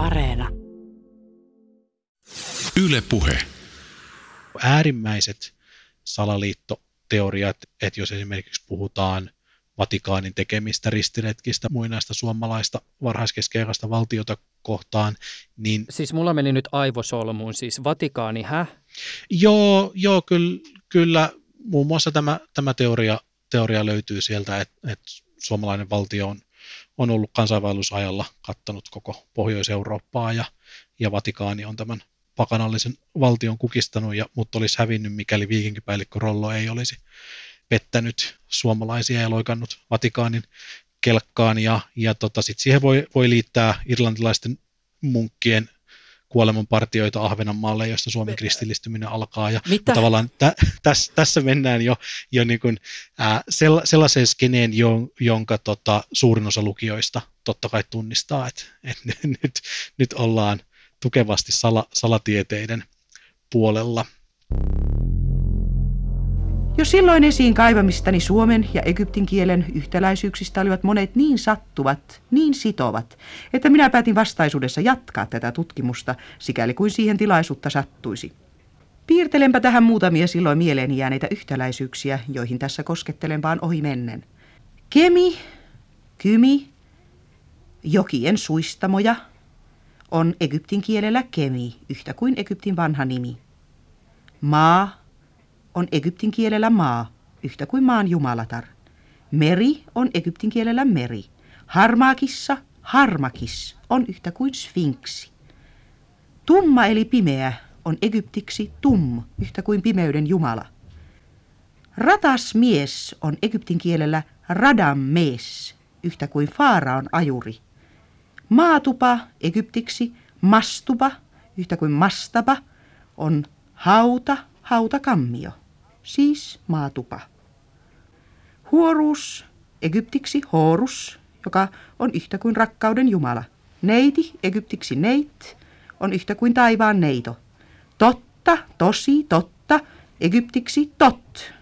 Areena. Yle Puhe. Äärimmäiset salaliittoteoriat, että jos esimerkiksi puhutaan Vatikaanin tekemistä ristiretkistä muinaista suomalaista varhaiskeskeikasta valtiota kohtaan, niin... Siis mulla meni nyt aivosolmuun, siis Vatikaani, hä? Joo, joo kyllä, kyllä muun muassa tämä, tämä teoria, teoria löytyy sieltä, että, että suomalainen valtio on, on ollut kansainvaellusajalla kattanut koko Pohjois-Eurooppaa ja, ja Vatikaani on tämän pakanallisen valtion kukistanut, ja, mutta olisi hävinnyt, mikäli viikinkipäällikkö Rollo ei olisi pettänyt suomalaisia ja loikannut Vatikaanin kelkkaan. Ja, ja tota, sit siihen voi, voi liittää irlantilaisten munkkien kuolemanpartioita Ahvenanmaalle, josta Suomen kristillistyminen alkaa. Ja, Mitä? tavallaan tä, täs, tässä mennään jo, jo niin kuin, ää, sella, sellaiseen skeneen, jonka tota, suurin osa lukijoista totta kai tunnistaa, että, että nyt, nyt ollaan tukevasti sala, salatieteiden puolella. Jo silloin esiin kaivamistani suomen ja egyptin kielen yhtäläisyyksistä olivat monet niin sattuvat, niin sitovat, että minä päätin vastaisuudessa jatkaa tätä tutkimusta, sikäli kuin siihen tilaisuutta sattuisi. Piirtelenpä tähän muutamia silloin mieleeni jääneitä yhtäläisyyksiä, joihin tässä koskettelen vaan ohi mennen. Kemi, kymi, jokien suistamoja on egyptin kielellä kemi, yhtä kuin Egyptin vanha nimi. Maa on egyptin kielellä maa, yhtä kuin maan jumalatar. Meri on egyptin kielellä meri. Harmaakissa, harmakis on yhtä kuin sfinksi. Tumma eli pimeä on egyptiksi tum, yhtä kuin pimeyden jumala. Ratas mies on egyptin kielellä radam mes, yhtä kuin faaraon ajuri. Maatupa egyptiksi mastupa, yhtä kuin mastapa, on hauta, hautakammio siis maatupa. Huoruus, egyptiksi horus, joka on yhtä kuin rakkauden jumala. Neiti, egyptiksi neit, on yhtä kuin taivaan neito. Totta, tosi, totta, egyptiksi tot,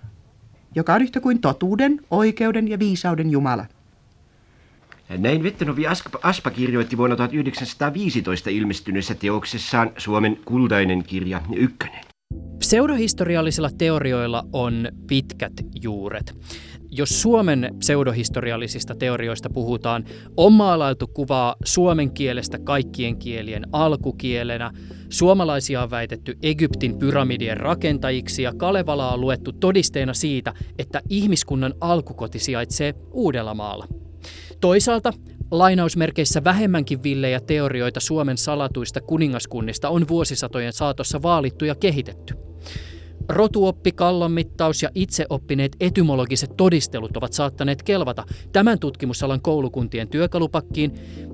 joka on yhtä kuin totuuden, oikeuden ja viisauden jumala. Näin Vettenovi Aspa kirjoitti vuonna 1915 ilmestyneessä teoksessaan Suomen kultainen kirja ykkönen. Pseudohistoriallisilla teorioilla on pitkät juuret. Jos Suomen pseudohistoriallisista teorioista puhutaan, on maalailtu kuvaa suomen kielestä kaikkien kielien alkukielenä, suomalaisia on väitetty Egyptin pyramidien rakentajiksi ja Kalevalaa on luettu todisteena siitä, että ihmiskunnan alkukoti sijaitsee Uudellamaalla. Toisaalta lainausmerkeissä vähemmänkin villejä teorioita Suomen salatuista kuningaskunnista on vuosisatojen saatossa vaalittu ja kehitetty. Rotuoppi, kallonmittaus ja itseoppineet etymologiset todistelut ovat saattaneet kelvata tämän tutkimusalan koulukuntien työkalupakkiin,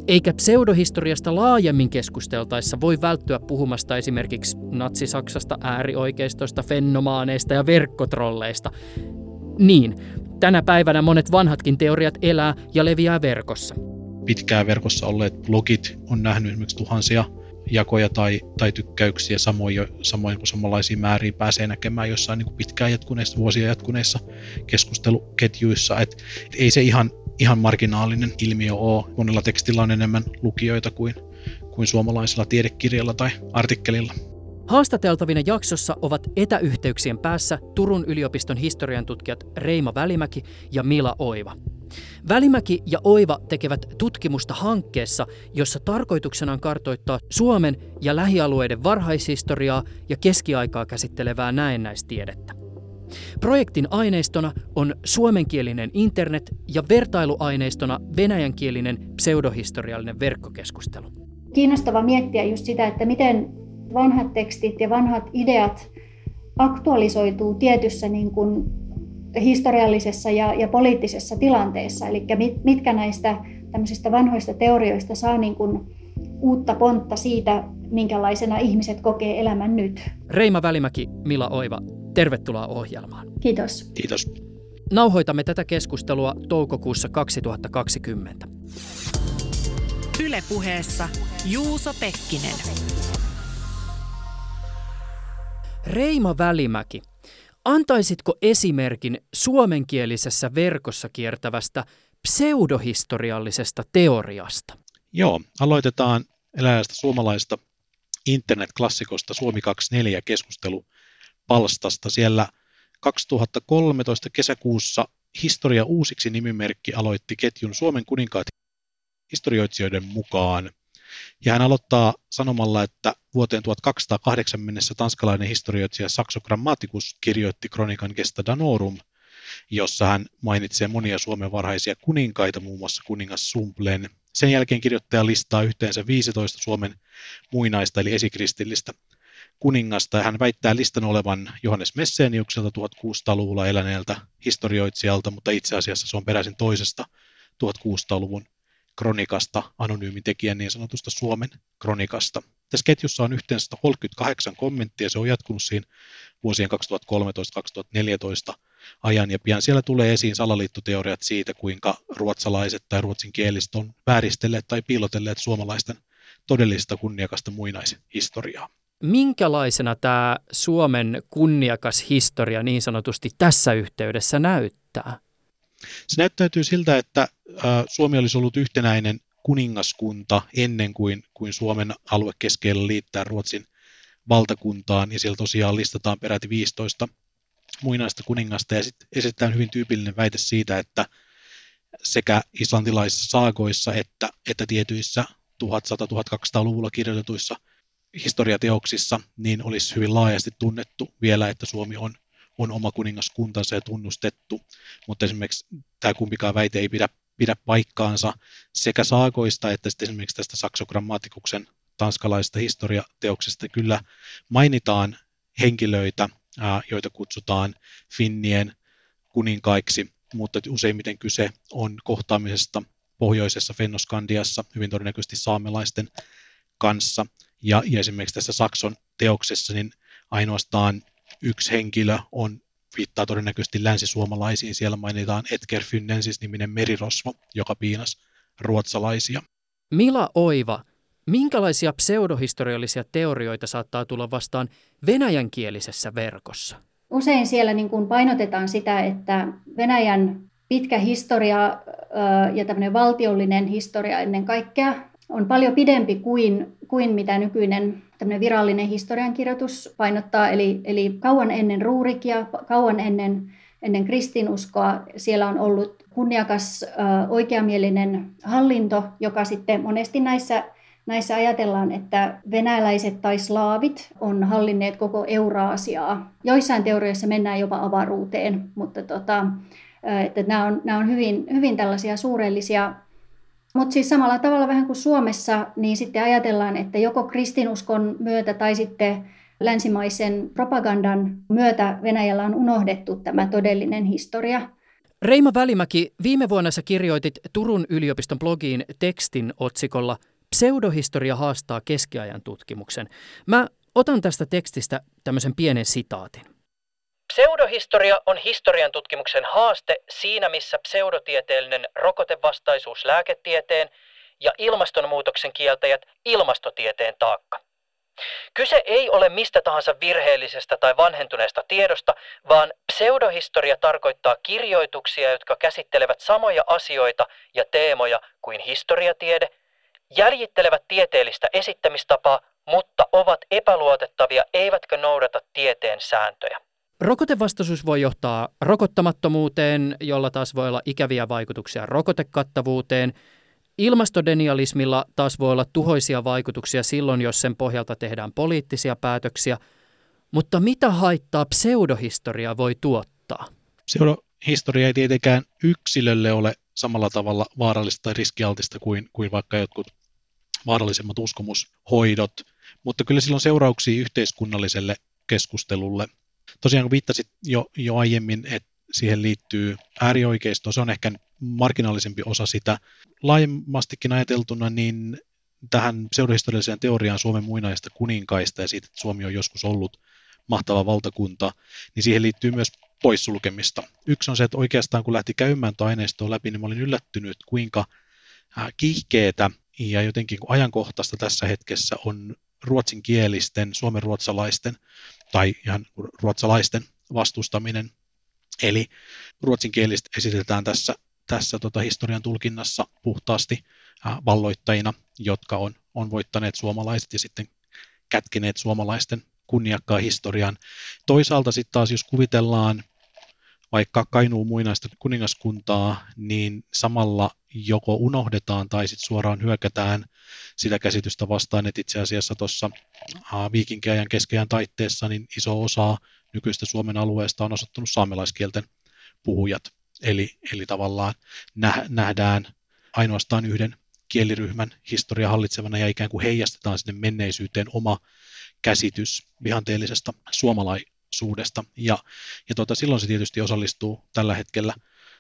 eikä pseudohistoriasta laajemmin keskusteltaessa voi välttyä puhumasta esimerkiksi natsi-Saksasta, äärioikeistosta, fennomaaneista ja verkkotrolleista. Niin, tänä päivänä monet vanhatkin teoriat elää ja leviää verkossa. Pitkään verkossa olleet blogit on nähnyt esimerkiksi tuhansia jakoja tai, tai tykkäyksiä, samoin, samoin kuin samanlaisia määriä pääsee näkemään jossain niin kuin pitkään jatkuneissa, vuosia jatkuneissa keskusteluketjuissa. Et, et ei se ihan, ihan marginaalinen ilmiö ole. Monella tekstillä on enemmän lukijoita kuin, kuin suomalaisella tiedekirjalla tai artikkelilla. Haastateltavina jaksossa ovat etäyhteyksien päässä Turun yliopiston historian tutkijat Reima Välimäki ja Mila Oiva. Välimäki ja Oiva tekevät tutkimusta hankkeessa, jossa tarkoituksena on kartoittaa Suomen ja lähialueiden varhaishistoriaa ja keskiaikaa käsittelevää näennäistiedettä. Projektin aineistona on suomenkielinen internet ja vertailuaineistona venäjänkielinen pseudohistoriallinen verkkokeskustelu. Kiinnostava miettiä just sitä, että miten vanhat tekstit ja vanhat ideat aktualisoituu tietyssä niin kuin historiallisessa ja, ja poliittisessa tilanteessa. Eli mit, mitkä näistä tämmöisistä vanhoista teorioista saa niin kuin uutta pontta siitä, minkälaisena ihmiset kokee elämän nyt. Reima Välimäki, Mila Oiva, tervetuloa ohjelmaan. Kiitos. Kiitos. Nauhoitamme tätä keskustelua toukokuussa 2020. Ylepuheessa Juuso Pekkinen. Reima Välimäki, Antaisitko esimerkin suomenkielisessä verkossa kiertävästä pseudohistoriallisesta teoriasta? Joo, aloitetaan elävästä suomalaista internetklassikosta Suomi 24 keskustelupalstasta. Siellä 2013 kesäkuussa Historia uusiksi nimimerkki aloitti ketjun Suomen kuninkaat historioitsijoiden mukaan. Ja hän aloittaa sanomalla, että vuoteen 1208 mennessä tanskalainen historioitsija Saxo Grammaticus kirjoitti kronikan Gesta Danorum, jossa hän mainitsee monia Suomen varhaisia kuninkaita, muun muassa kuningas Sumplen. Sen jälkeen kirjoittaja listaa yhteensä 15 Suomen muinaista eli esikristillistä kuningasta, hän väittää listan olevan Johannes Messeniukselta 1600-luvulla eläneeltä historioitsijalta, mutta itse asiassa se on peräisin toisesta 1600-luvun kronikasta, anonyymin tekijän niin sanotusta Suomen kronikasta. Tässä ketjussa on yhteensä 38 kommenttia, se on jatkunut siinä vuosien 2013-2014 ajan, ja pian siellä tulee esiin salaliittoteoriat siitä, kuinka ruotsalaiset tai ruotsinkieliset on vääristelleet tai piilotelleet suomalaisten todellista kunniakasta muinaishistoriaa. Minkälaisena tämä Suomen kunniakas historia niin sanotusti tässä yhteydessä näyttää? Se näyttäytyy siltä, että Suomi olisi ollut yhtenäinen kuningaskunta ennen kuin, kuin Suomen alue keskellä liittää Ruotsin valtakuntaan, ja siellä tosiaan listataan peräti 15 muinaista kuningasta, ja sitten esitetään hyvin tyypillinen väite siitä, että sekä islantilaisissa saagoissa että, että tietyissä 1100-1200-luvulla kirjoitetuissa historiateoksissa, niin olisi hyvin laajasti tunnettu vielä, että Suomi on, on oma kuningaskuntansa ja tunnustettu, mutta esimerkiksi tämä kumpikaan väite ei pidä, pidä paikkaansa sekä saakoista että sitten esimerkiksi tästä saksogrammatikuksen tanskalaisesta historiateoksesta kyllä mainitaan henkilöitä, joita kutsutaan finnien kuninkaiksi, mutta useimmiten kyse on kohtaamisesta pohjoisessa Fennoskandiassa, hyvin todennäköisesti saamelaisten kanssa. Ja, ja esimerkiksi tässä Sakson teoksessa niin ainoastaan yksi henkilö on viittaa todennäköisesti länsisuomalaisiin. Siellä mainitaan Edger Fynnensis niminen merirosvo, joka piinas ruotsalaisia. Mila Oiva, minkälaisia pseudohistoriallisia teorioita saattaa tulla vastaan venäjänkielisessä verkossa? Usein siellä niin kuin painotetaan sitä, että Venäjän pitkä historia ja tämmöinen valtiollinen historia ennen kaikkea on paljon pidempi kuin, kuin mitä nykyinen virallinen historiankirjoitus painottaa, eli, eli kauan ennen Ruurikia, kauan ennen, ennen kristinuskoa siellä on ollut kunniakas oikeamielinen hallinto, joka sitten monesti näissä Näissä ajatellaan, että venäläiset tai slaavit on hallinneet koko Euraasiaa. Joissain teorioissa mennään jopa avaruuteen, mutta tota, että nämä on, nämä on hyvin, hyvin tällaisia suurellisia mutta siis samalla tavalla vähän kuin Suomessa, niin sitten ajatellaan, että joko kristinuskon myötä tai sitten länsimaisen propagandan myötä Venäjällä on unohdettu tämä todellinen historia. Reima Välimäki, viime vuonna sä kirjoitit Turun yliopiston blogiin tekstin otsikolla Pseudohistoria haastaa keskiajan tutkimuksen. Mä otan tästä tekstistä tämmöisen pienen sitaatin. Pseudohistoria on historian tutkimuksen haaste siinä, missä pseudotieteellinen rokotevastaisuus lääketieteen ja ilmastonmuutoksen kieltäjät ilmastotieteen taakka. Kyse ei ole mistä tahansa virheellisestä tai vanhentuneesta tiedosta, vaan pseudohistoria tarkoittaa kirjoituksia, jotka käsittelevät samoja asioita ja teemoja kuin historiatiede, jäljittelevät tieteellistä esittämistapaa, mutta ovat epäluotettavia eivätkä noudata tieteen sääntöjä. Rokotevastaisuus voi johtaa rokottamattomuuteen, jolla taas voi olla ikäviä vaikutuksia rokotekattavuuteen. Ilmastodenialismilla taas voi olla tuhoisia vaikutuksia silloin, jos sen pohjalta tehdään poliittisia päätöksiä. Mutta mitä haittaa pseudohistoria voi tuottaa? Pseudohistoria ei tietenkään yksilölle ole samalla tavalla vaarallista tai riskialtista kuin, kuin vaikka jotkut vaarallisemmat uskomushoidot, mutta kyllä sillä on seurauksia yhteiskunnalliselle keskustelulle – tosiaan kun viittasit jo, jo aiemmin, että siihen liittyy äärioikeisto, se on ehkä marginaalisempi osa sitä. Laajemmastikin ajateltuna, niin tähän pseudohistorialliseen teoriaan Suomen muinaista kuninkaista ja siitä, että Suomi on joskus ollut mahtava valtakunta, niin siihen liittyy myös poissulkemista. Yksi on se, että oikeastaan kun lähti käymään tuo aineistoa läpi, niin mä olin yllättynyt, kuinka kiihkeetä ja jotenkin ajankohtaista tässä hetkessä on ruotsinkielisten, suomenruotsalaisten tai ihan ruotsalaisten vastustaminen. Eli ruotsinkielistä esitetään tässä, tässä tota historian tulkinnassa puhtaasti valloittajina, jotka on, on voittaneet suomalaiset ja sitten kätkineet suomalaisten kunniakkaan historian. Toisaalta sitten taas, jos kuvitellaan vaikka Kainuun muinaista kuningaskuntaa, niin samalla joko unohdetaan tai sitten suoraan hyökätään sitä käsitystä vastaan, että itse asiassa tuossa viikinkiajan keskeään taitteessa niin iso osa nykyistä Suomen alueesta on osoittanut saamelaiskielten puhujat. Eli, eli tavallaan nähdään ainoastaan yhden kieliryhmän historia hallitsevana ja ikään kuin heijastetaan sinne menneisyyteen oma käsitys vihanteellisesta suomalaisuudesta. Ja, ja tota, silloin se tietysti osallistuu tällä hetkellä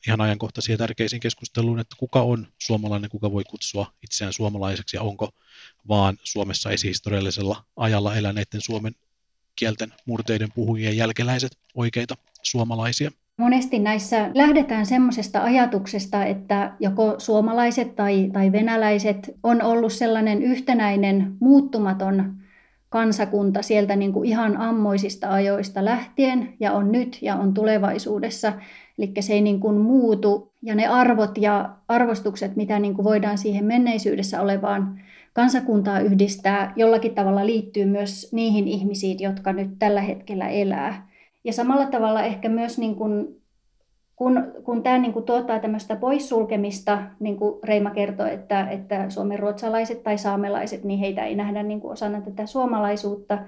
ihan ajankohtaisiin ja tärkeisiin keskusteluun, että kuka on suomalainen, kuka voi kutsua itseään suomalaiseksi ja onko vaan Suomessa esihistoriallisella ajalla eläneiden Suomen kielten murteiden puhujien jälkeläiset oikeita suomalaisia. Monesti näissä lähdetään semmoisesta ajatuksesta, että joko suomalaiset tai, tai venäläiset on ollut sellainen yhtenäinen, muuttumaton kansakunta sieltä niin kuin ihan ammoisista ajoista lähtien ja on nyt ja on tulevaisuudessa. Eli se ei niin kuin muutu ja ne arvot ja arvostukset, mitä niin kuin voidaan siihen menneisyydessä olevaan kansakuntaa yhdistää, jollakin tavalla liittyy myös niihin ihmisiin, jotka nyt tällä hetkellä elää. Ja samalla tavalla ehkä myös niin kuin, kun, kun tämä niin kuin tuottaa tämmöistä poissulkemista, niin kuin Reima kertoi, että, että suomen ruotsalaiset tai saamelaiset, niin heitä ei nähdä niin kuin osana tätä suomalaisuutta,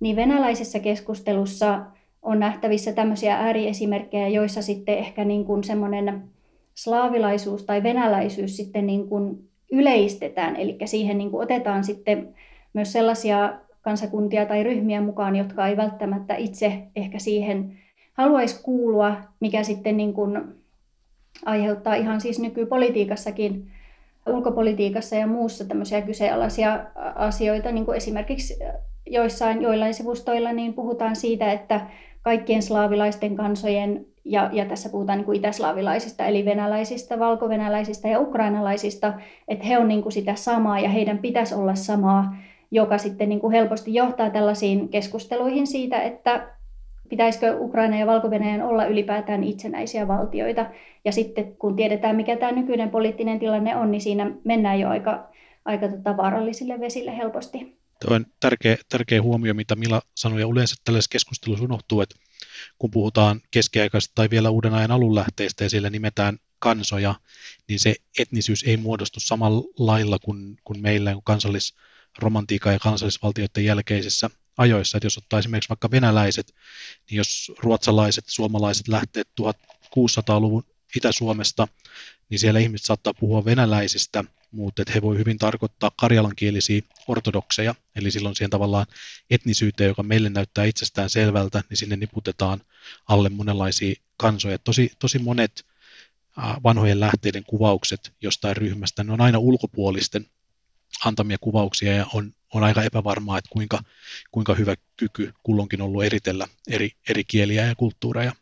niin venäläisessä keskustelussa on nähtävissä tämmöisiä ääriesimerkkejä, joissa sitten ehkä niin kuin semmoinen slaavilaisuus tai venäläisyys sitten niin kuin yleistetään, eli siihen niin kuin otetaan sitten myös sellaisia kansakuntia tai ryhmiä mukaan, jotka ei välttämättä itse ehkä siihen haluaisi kuulua, mikä sitten niin kuin aiheuttaa ihan siis nykypolitiikassakin, ulkopolitiikassa ja muussa tämmöisiä kyseenalaisia asioita, niin kuin esimerkiksi joissain joillain sivustoilla niin puhutaan siitä, että kaikkien slaavilaisten kansojen, ja, ja tässä puhutaan niin kuin itäslaavilaisista, eli venäläisistä, valkovenäläisistä ja ukrainalaisista, että he on niin kuin sitä samaa ja heidän pitäisi olla samaa, joka sitten niin kuin helposti johtaa tällaisiin keskusteluihin siitä, että pitäisikö Ukraina ja valko olla ylipäätään itsenäisiä valtioita. Ja sitten kun tiedetään, mikä tämä nykyinen poliittinen tilanne on, niin siinä mennään jo aika, aika tota vaarallisille vesille helposti. Tuo on tärkeä, tärkeä huomio, mitä Mila sanoi, ja yleensä tällaisessa keskustelussa unohtuu, että kun puhutaan keskiaikaisesta tai vielä uuden ajan alunlähteistä ja siellä nimetään kansoja, niin se etnisyys ei muodostu samalla lailla kuin, kuin meillä kansallisromantiikan ja kansallisvaltioiden jälkeisissä ajoissa. Että jos ottaa esimerkiksi vaikka venäläiset, niin jos ruotsalaiset, suomalaiset lähtee 1600-luvun Itä-Suomesta, niin siellä ihmiset saattaa puhua venäläisistä, mutta he voi hyvin tarkoittaa karjalankielisiä ortodokseja, eli silloin siihen tavallaan etnisyyteen, joka meille näyttää itsestään selvältä, niin sinne niputetaan alle monenlaisia kansoja. Tosi, tosi monet vanhojen lähteiden kuvaukset jostain ryhmästä, ne on aina ulkopuolisten antamia kuvauksia ja on, on aika epävarmaa, että kuinka, kuinka hyvä kyky kulloinkin ollut eritellä eri, eri kieliä ja kulttuureja.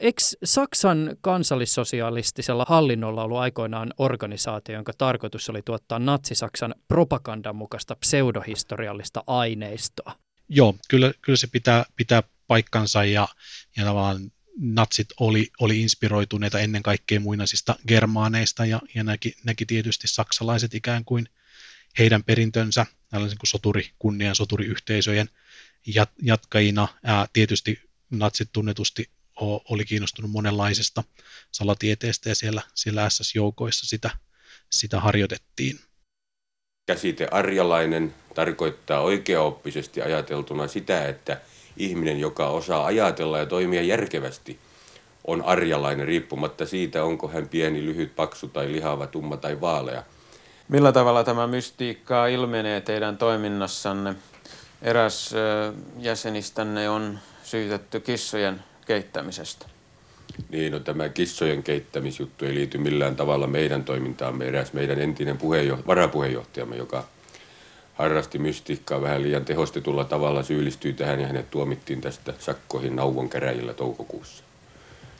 Eikö Saksan kansallissosialistisella hallinnolla ollut aikoinaan organisaatio, jonka tarkoitus oli tuottaa natsi-Saksan propagandan mukaista pseudohistoriallista aineistoa? Joo, kyllä, kyllä se pitää, pitää paikkansa ja, ja tavallaan natsit oli, oli inspiroituneita ennen kaikkea muinaisista germaaneista ja, ja näki, näki tietysti saksalaiset ikään kuin heidän perintönsä tällaisen kuin soturi, kunnian soturiyhteisöjen jat, jatkajina. Ää, tietysti natsit tunnetusti oli kiinnostunut monenlaisesta salatieteestä ja siellä, siellä SS-joukoissa sitä, sitä harjoitettiin. Käsite arjalainen tarkoittaa oikeaoppisesti ajateltuna sitä, että ihminen, joka osaa ajatella ja toimia järkevästi, on arjalainen riippumatta siitä, onko hän pieni, lyhyt, paksu tai lihava, tumma tai vaalea. Millä tavalla tämä mystiikka ilmenee teidän toiminnassanne? Eräs jäsenistänne on syytetty kissojen keittämisestä. Niin, no tämä kissojen keittämisjuttu ei liity millään tavalla meidän toimintaamme. Eräs meidän entinen puheenjoht- varapuheenjohtajamme, joka harrasti mystiikkaa vähän liian tehostetulla tavalla, syyllistyi tähän ja hänet tuomittiin tästä sakkoihin nauvon käräjillä toukokuussa.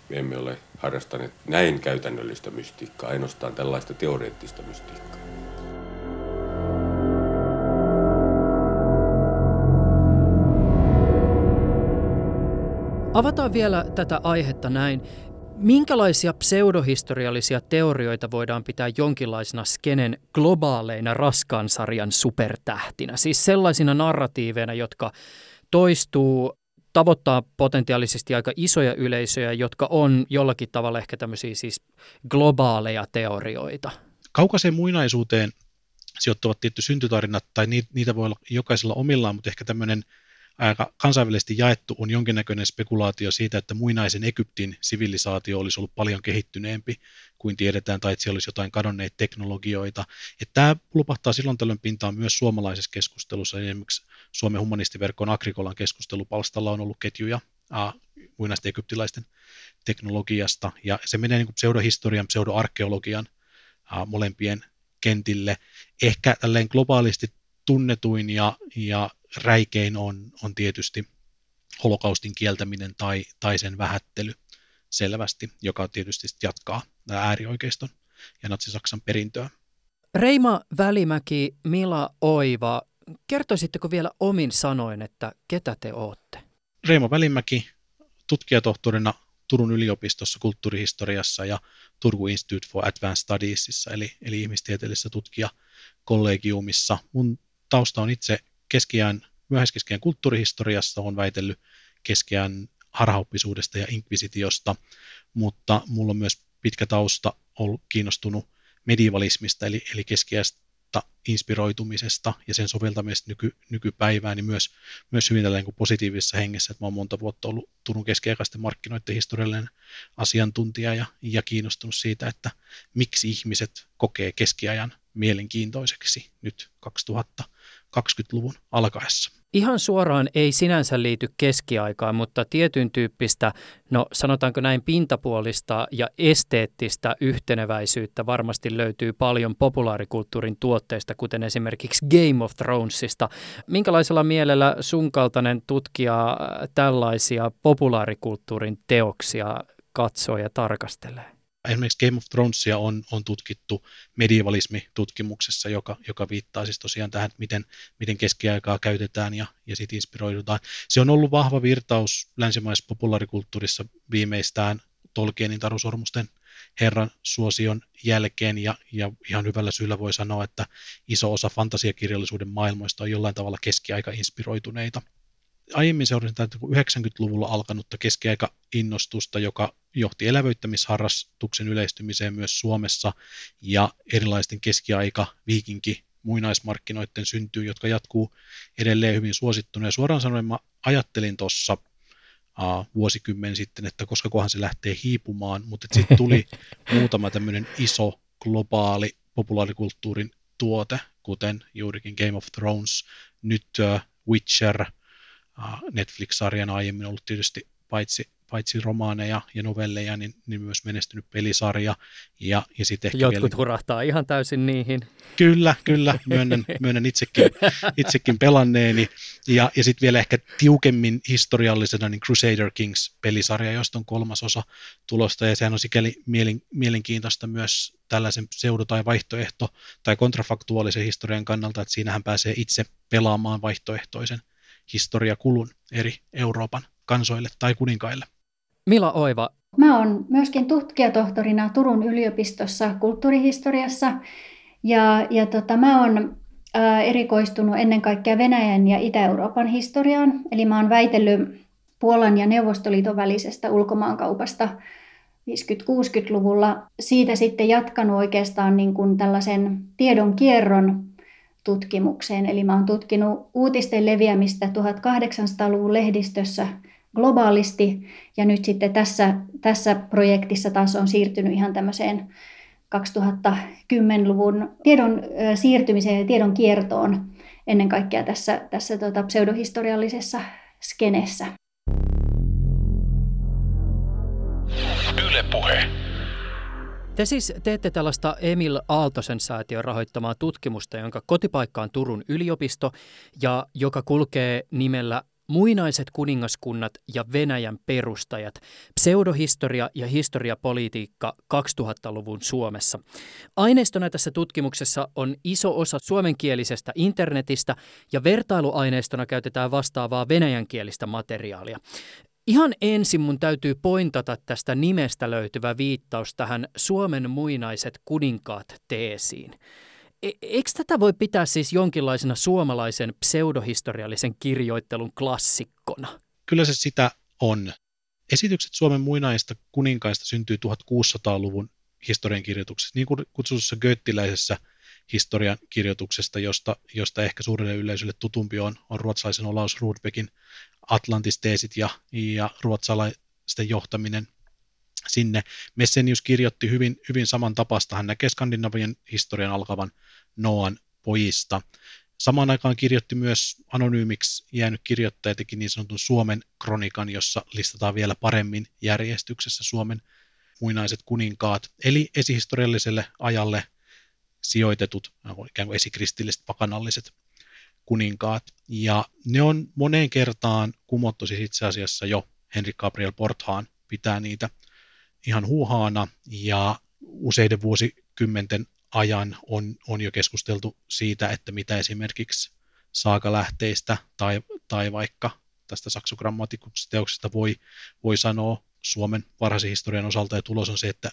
Me emme ole harrastaneet näin käytännöllistä mystiikkaa, ainoastaan tällaista teoreettista mystiikkaa. Avataan vielä tätä aihetta näin. Minkälaisia pseudohistoriallisia teorioita voidaan pitää jonkinlaisena skenen globaaleina raskaan sarjan supertähtinä? Siis sellaisina narratiiveina, jotka toistuu, tavoittaa potentiaalisesti aika isoja yleisöjä, jotka on jollakin tavalla ehkä tämmöisiä siis globaaleja teorioita. Kaukaiseen muinaisuuteen sijoittuvat tietty syntytarinat, tai niitä voi olla jokaisella omillaan, mutta ehkä tämmöinen kansainvälisesti jaettu on jonkinnäköinen spekulaatio siitä, että muinaisen Egyptin sivilisaatio olisi ollut paljon kehittyneempi kuin tiedetään, tai että siellä olisi jotain kadonneita teknologioita. Että tämä lupahtaa silloin tällöin pintaan myös suomalaisessa keskustelussa. Esimerkiksi Suomen humanistiverkon Agrikolan keskustelupalstalla on ollut ketjuja äh, muinaisten egyptiläisten teknologiasta, ja se menee niin kuin pseudohistorian, pseudoarkeologian äh, molempien kentille. Ehkä tälleen globaalisti tunnetuin ja, ja räikein on, on tietysti holokaustin kieltäminen tai, tai sen vähättely selvästi, joka tietysti jatkaa äärioikeiston ja natsi-Saksan perintöä. Reima Välimäki, Mila Oiva, kertoisitteko vielä omin sanoin, että ketä te olette? Reima Välimäki, tutkijatohtorina Turun yliopistossa kulttuurihistoriassa ja Turku Institute for Advanced Studiesissa, eli, eli ihmistieteellisessä tutkijakollegiumissa. Mun tausta on itse keskiään, myöhäiskeskiään kulttuurihistoriassa, on väitellyt keskiään harhaoppisuudesta ja inkvisitiosta, mutta mulla on myös pitkä tausta ollut kiinnostunut medievalismista, eli, eli keskiästä inspiroitumisesta ja sen soveltamisesta nyky, nykypäivään, niin myös, myös hyvin tällainen positiivisessa hengessä, että mä oon monta vuotta ollut Turun keskiaikaisten markkinoiden historiallinen asiantuntija ja, ja kiinnostunut siitä, että miksi ihmiset kokee keskiajan mielenkiintoiseksi nyt 2020-luvun alkaessa. Ihan suoraan ei sinänsä liity keskiaikaan, mutta tietyn tyyppistä, no sanotaanko näin pintapuolista ja esteettistä yhteneväisyyttä varmasti löytyy paljon populaarikulttuurin tuotteista, kuten esimerkiksi Game of Thronesista. Minkälaisella mielellä sun kaltainen tutkija tällaisia populaarikulttuurin teoksia katsoo ja tarkastelee? Esimerkiksi Game of Thronesia on, on tutkittu medievalismi-tutkimuksessa, joka, joka viittaa siis tosiaan tähän, että miten, miten keskiaikaa käytetään ja, ja sitten inspiroidutaan. Se on ollut vahva virtaus länsimaisessa populaarikulttuurissa viimeistään Tolkienin tarusormusten herran suosion jälkeen ja, ja ihan hyvällä syyllä voi sanoa, että iso osa fantasiakirjallisuuden maailmoista on jollain tavalla keskiaika inspiroituneita aiemmin seurasin tätä 90-luvulla alkanutta keskiaika-innostusta, joka johti elävöittämisharrastuksen yleistymiseen myös Suomessa ja erilaisten keskiaika, viikinki, muinaismarkkinoiden syntyy, jotka jatkuu edelleen hyvin suosittuna. Ja suoraan sanoen mä ajattelin tuossa uh, vuosikymmen sitten, että koska kohan se lähtee hiipumaan, mutta sitten tuli muutama tämmöinen iso globaali populaarikulttuurin tuote, kuten juurikin Game of Thrones, nyt uh, Witcher – Netflix-sarjana aiemmin ollut tietysti paitsi, paitsi romaaneja ja novelleja, niin, niin myös menestynyt pelisarja. Ja, ja sit ehkä Jotkut vielä... hurahtaa ihan täysin niihin. Kyllä, kyllä, myönnän, myönnän itsekin, itsekin pelanneeni. Ja, ja sitten vielä ehkä tiukemmin historiallisena niin Crusader Kings-pelisarja, josta on kolmas osa tulosta, ja sehän on sikäli mielen, mielenkiintoista myös tällaisen pseudo- tai vaihtoehto- tai kontrafaktuaalisen historian kannalta, että siinähän pääsee itse pelaamaan vaihtoehtoisen historiakulun eri Euroopan kansoille tai kuninkaille. Mila Oiva. Mä oon myöskin tutkijatohtorina Turun yliopistossa kulttuurihistoriassa ja, ja tota, mä oon erikoistunut ennen kaikkea Venäjän ja Itä-Euroopan historiaan. Eli mä oon väitellyt Puolan ja Neuvostoliiton välisestä ulkomaankaupasta 50-60-luvulla. Siitä sitten jatkanut oikeastaan niin kuin tällaisen tiedon kierron tutkimukseen. Eli mä oon tutkinut uutisten leviämistä 1800-luvun lehdistössä globaalisti ja nyt sitten tässä, tässä projektissa taas on siirtynyt ihan tämmöiseen 2010-luvun tiedon siirtymiseen ja tiedon kiertoon ennen kaikkea tässä, tässä tota pseudohistoriallisessa skenessä. Yle puhe. Te siis teette tällaista Emil Aaltosen säätiön rahoittamaa tutkimusta, jonka kotipaikka on Turun yliopisto ja joka kulkee nimellä Muinaiset kuningaskunnat ja Venäjän perustajat, pseudohistoria ja historiapolitiikka 2000-luvun Suomessa. Aineistona tässä tutkimuksessa on iso osa suomenkielisestä internetistä ja vertailuaineistona käytetään vastaavaa venäjänkielistä materiaalia. Ihan ensin mun täytyy pointata tästä nimestä löytyvä viittaus tähän Suomen muinaiset kuninkaat teesiin. E- eikö tätä voi pitää siis jonkinlaisena suomalaisen pseudohistoriallisen kirjoittelun klassikkona? Kyllä se sitä on. Esitykset Suomen muinaista kuninkaista syntyy 1600-luvun historiankirjoituksessa, niin kuin kutsutussa göttiläisessä historian kirjoituksesta, josta, josta ehkä suurelle yleisölle tutumpi on, on ruotsalaisen Olaus Rudbeckin Atlantisteesit ja, ja ruotsalaisten johtaminen sinne. Messenius kirjoitti hyvin, hyvin saman tapasta. Hän näkee Skandinavian historian alkavan Noan pojista. Samaan aikaan kirjoitti myös anonyymiksi jäänyt kirjoittaja teki niin sanotun Suomen kronikan, jossa listataan vielä paremmin järjestyksessä Suomen muinaiset kuninkaat, eli esihistorialliselle ajalle sijoitetut ikään kuin esikristilliset pakanalliset kuninkaat. Ja ne on moneen kertaan kumottu siis itse asiassa jo Henrik Gabriel Porthaan pitää niitä ihan huuhaana ja useiden vuosikymmenten ajan on, on jo keskusteltu siitä, että mitä esimerkiksi saakalähteistä tai, tai vaikka tästä saksogrammatikuksesta voi, voi sanoa Suomen varhaisen historian osalta, ja tulos on se, että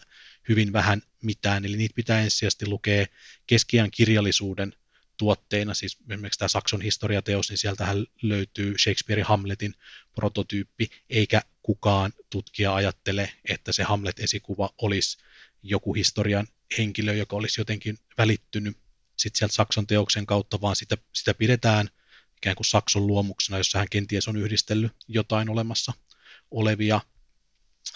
hyvin vähän mitään, eli niitä pitää ensisijaisesti lukea keskiään kirjallisuuden tuotteina, siis esimerkiksi tämä Sakson historiateos, niin sieltähän löytyy Shakespearein Hamletin prototyyppi, eikä kukaan tutkija ajattele, että se Hamlet-esikuva olisi joku historian henkilö, joka olisi jotenkin välittynyt sitten sieltä Sakson teoksen kautta, vaan sitä, sitä pidetään ikään kuin Sakson luomuksena, jossa hän kenties on yhdistellyt jotain olemassa olevia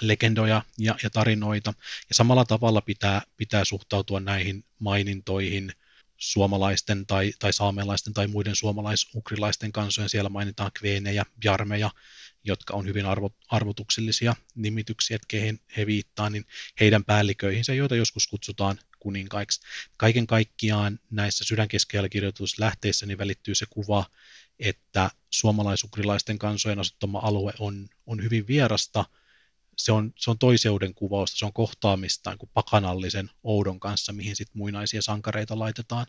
legendoja ja, ja tarinoita. Ja samalla tavalla pitää, pitää suhtautua näihin mainintoihin suomalaisten tai, tai saamelaisten tai muiden suomalais-ukrilaisten kansojen. Siellä mainitaan kveenejä, jarmeja, jotka on hyvin arvo, arvotuksellisia nimityksiä, että kehen he viittaa, niin heidän päälliköihinsä, joita joskus kutsutaan kuninkaiksi. Kaiken kaikkiaan näissä kirjoituissa lähteissä niin välittyy se kuva, että suomalaisukrilaisten kansojen asettama alue on, on hyvin vierasta – se on, se on toiseuden kuvausta, se on kohtaamista kuin pakanallisen oudon kanssa, mihin sitten muinaisia sankareita laitetaan,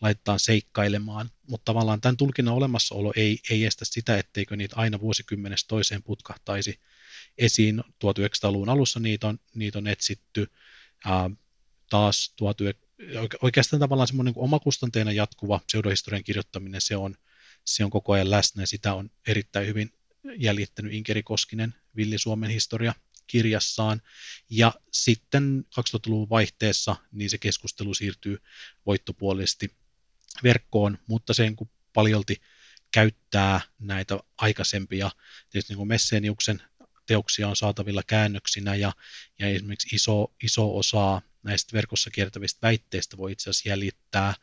laitetaan seikkailemaan. Mutta tavallaan tämän tulkinnan olemassaolo ei, ei estä sitä, etteikö niitä aina vuosikymmenestä toiseen putkahtaisi esiin. 1900-luvun alussa niitä on, niitä on etsitty. Ää, taas 19, oikeastaan tavallaan semmoinen niin omakustanteena jatkuva pseudohistorian kirjoittaminen, se on, se on koko ajan läsnä ja sitä on erittäin hyvin jäljittänyt Inkeri Koskinen Villi Suomen historia kirjassaan. Ja sitten 2000-luvun vaihteessa niin se keskustelu siirtyy voittopuolisesti verkkoon, mutta sen kun paljolti käyttää näitä aikaisempia, tietysti niin kuin Messeniuksen teoksia on saatavilla käännöksinä ja, ja esimerkiksi iso, iso osa näistä verkossa kiertävistä väitteistä voi itse asiassa jäljittää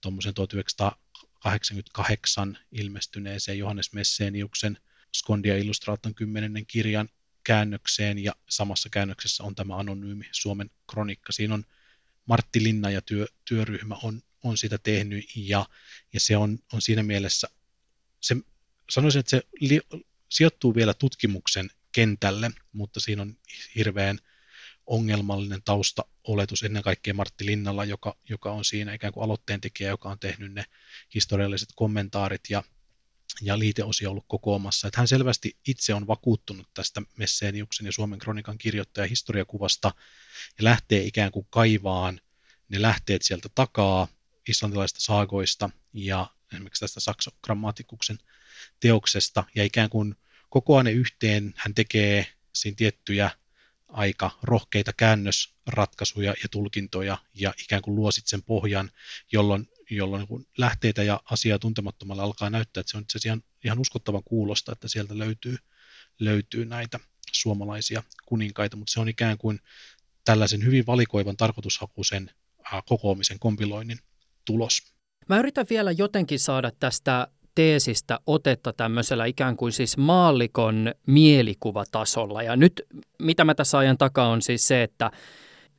tuommoisen 1988 ilmestyneeseen Johannes Messeniuksen – Skondia Illustraton kymmenennen kirjan käännökseen ja samassa käännöksessä on tämä anonyymi Suomen kronikka. Siinä on Martti Linna ja työ, työryhmä on, on sitä tehnyt ja, ja se on, on siinä mielessä, se, sanoisin, että se li, sijoittuu vielä tutkimuksen kentälle, mutta siinä on hirveän ongelmallinen taustaoletus ennen kaikkea Martti Linnalla, joka, joka on siinä ikään kuin aloitteen tekijä, joka on tehnyt ne historialliset kommentaarit ja ja liiteosia ollut kokoamassa. Että hän selvästi itse on vakuuttunut tästä Messeniuksen ja Suomen kronikan kirjoittaja historiakuvasta ja lähtee ikään kuin kaivaan ne lähteet sieltä takaa islantilaisista saagoista ja esimerkiksi tästä saksogrammatikuksen teoksesta ja ikään kuin kokoaa ne yhteen. Hän tekee siinä tiettyjä aika rohkeita käännösratkaisuja ja tulkintoja ja ikään kuin luo sen pohjan, jolloin jolloin niin lähteitä ja asiaa tuntemattomalla alkaa näyttää, että se on itse asiassa ihan, ihan uskottavan kuulosta, että sieltä löytyy, löytyy näitä suomalaisia kuninkaita, mutta se on ikään kuin tällaisen hyvin valikoivan tarkoitushakuisen kokoamisen kompiloinnin tulos. Mä yritän vielä jotenkin saada tästä teesistä otetta tämmöisellä ikään kuin siis maallikon mielikuvatasolla. Ja nyt mitä mä tässä ajan takaa on siis se, että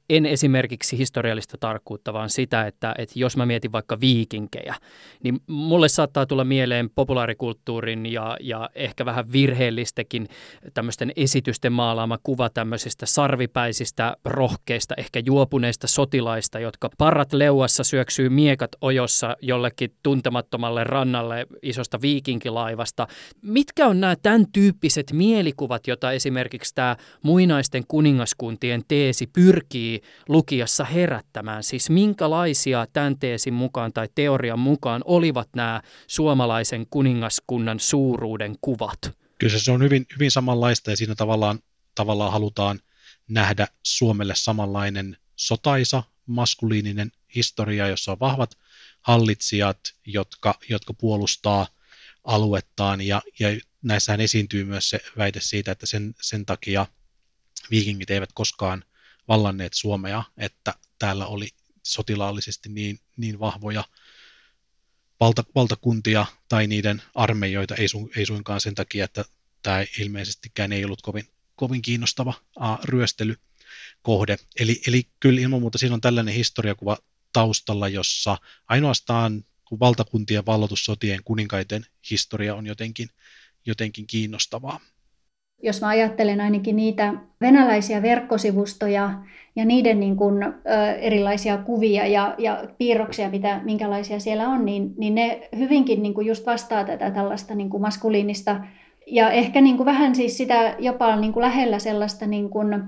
en esimerkiksi historiallista tarkkuutta, vaan sitä, että, että jos mä mietin vaikka viikinkejä, niin mulle saattaa tulla mieleen populaarikulttuurin ja, ja ehkä vähän virheellistäkin tämmöisten esitysten maalaama kuva tämmöisistä sarvipäisistä, rohkeista, ehkä juopuneista sotilaista, jotka parrat leuassa syöksyy miekat ojossa jollekin tuntemattomalle rannalle isosta viikinkilaivasta. Mitkä on nämä tämän tyyppiset mielikuvat, joita esimerkiksi tämä muinaisten kuningaskuntien teesi pyrkii lukijassa herättämään? Siis minkälaisia tämän teesin mukaan tai teorian mukaan olivat nämä suomalaisen kuningaskunnan suuruuden kuvat? Kyllä se on hyvin, hyvin samanlaista ja siinä tavallaan, tavallaan halutaan nähdä Suomelle samanlainen sotaisa, maskuliininen historia, jossa on vahvat hallitsijat, jotka, jotka puolustaa aluettaan ja, ja näissähän esiintyy myös se väite siitä, että sen, sen takia viikingit eivät koskaan vallanneet Suomea, että täällä oli sotilaallisesti niin, niin vahvoja valta, valtakuntia tai niiden armeijoita, ei, su, ei suinkaan sen takia, että tämä ilmeisestikään ei ollut kovin, kovin kiinnostava a, ryöstelykohde. Eli, eli kyllä ilman muuta siinä on tällainen historiakuva taustalla, jossa ainoastaan kun valtakuntien vallotussotien kuninkaiden historia on jotenkin, jotenkin kiinnostavaa jos mä ajattelen ainakin niitä venäläisiä verkkosivustoja ja niiden niin kuin, ö, erilaisia kuvia ja, ja piirroksia, mitä, minkälaisia siellä on, niin, niin ne hyvinkin niin kuin just vastaa tätä tällaista niin kuin maskuliinista ja ehkä niin kuin vähän siis sitä jopa niin kuin lähellä sellaista niin kuin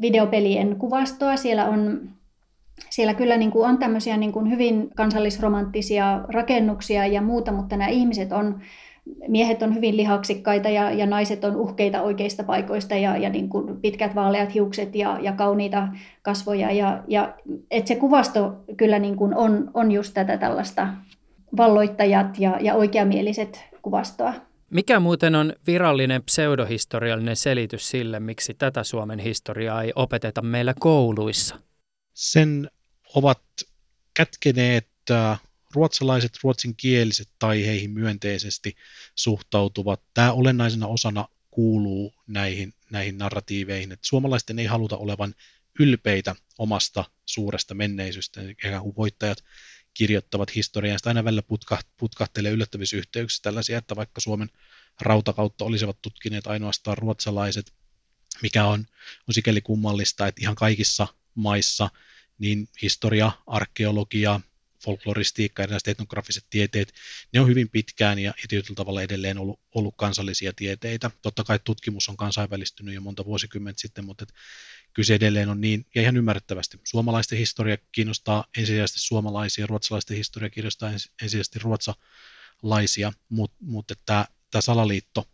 videopelien kuvastoa. Siellä on siellä kyllä niin kuin on tämmöisiä niin kuin hyvin kansallisromanttisia rakennuksia ja muuta, mutta nämä ihmiset on miehet on hyvin lihaksikkaita ja, ja naiset on uhkeita oikeista paikoista ja, ja niin kuin pitkät vaaleat hiukset ja, ja kauniita kasvoja. Ja, ja, et se kuvasto kyllä niin kuin on, on just tätä tällaista valloittajat ja, ja oikeamieliset kuvastoa. Mikä muuten on virallinen pseudohistoriallinen selitys sille, miksi tätä Suomen historiaa ei opeteta meillä kouluissa? Sen ovat kätkeneet äh, ruotsalaiset, ruotsinkieliset tai heihin myönteisesti suhtautuvat. Tämä olennaisena osana kuuluu näihin, näihin narratiiveihin, että suomalaisten ei haluta olevan ylpeitä omasta suuresta menneisyystä, eikä kun voittajat kirjoittavat historiasta aina välillä putka, putkahtelee yllättävissä yhteyksissä tällaisia, että vaikka Suomen rautakautta olisivat tutkineet ainoastaan ruotsalaiset, mikä on, on sikäli kummallista, että ihan kaikissa maissa niin historia, arkeologia, folkloristiikka, erilaiset etnografiset tieteet, ne on hyvin pitkään ja, ja tietyllä tavalla edelleen ollut, ollut kansallisia tieteitä. Totta kai tutkimus on kansainvälistynyt jo monta vuosikymmentä sitten, mutta kyllä se edelleen on niin, ja ihan ymmärrettävästi. Suomalaisten historia kiinnostaa ensisijaisesti suomalaisia, ruotsalaisten historia kiinnostaa ensisijaisesti ruotsalaisia, mutta mut, tämä, tämä salaliitto,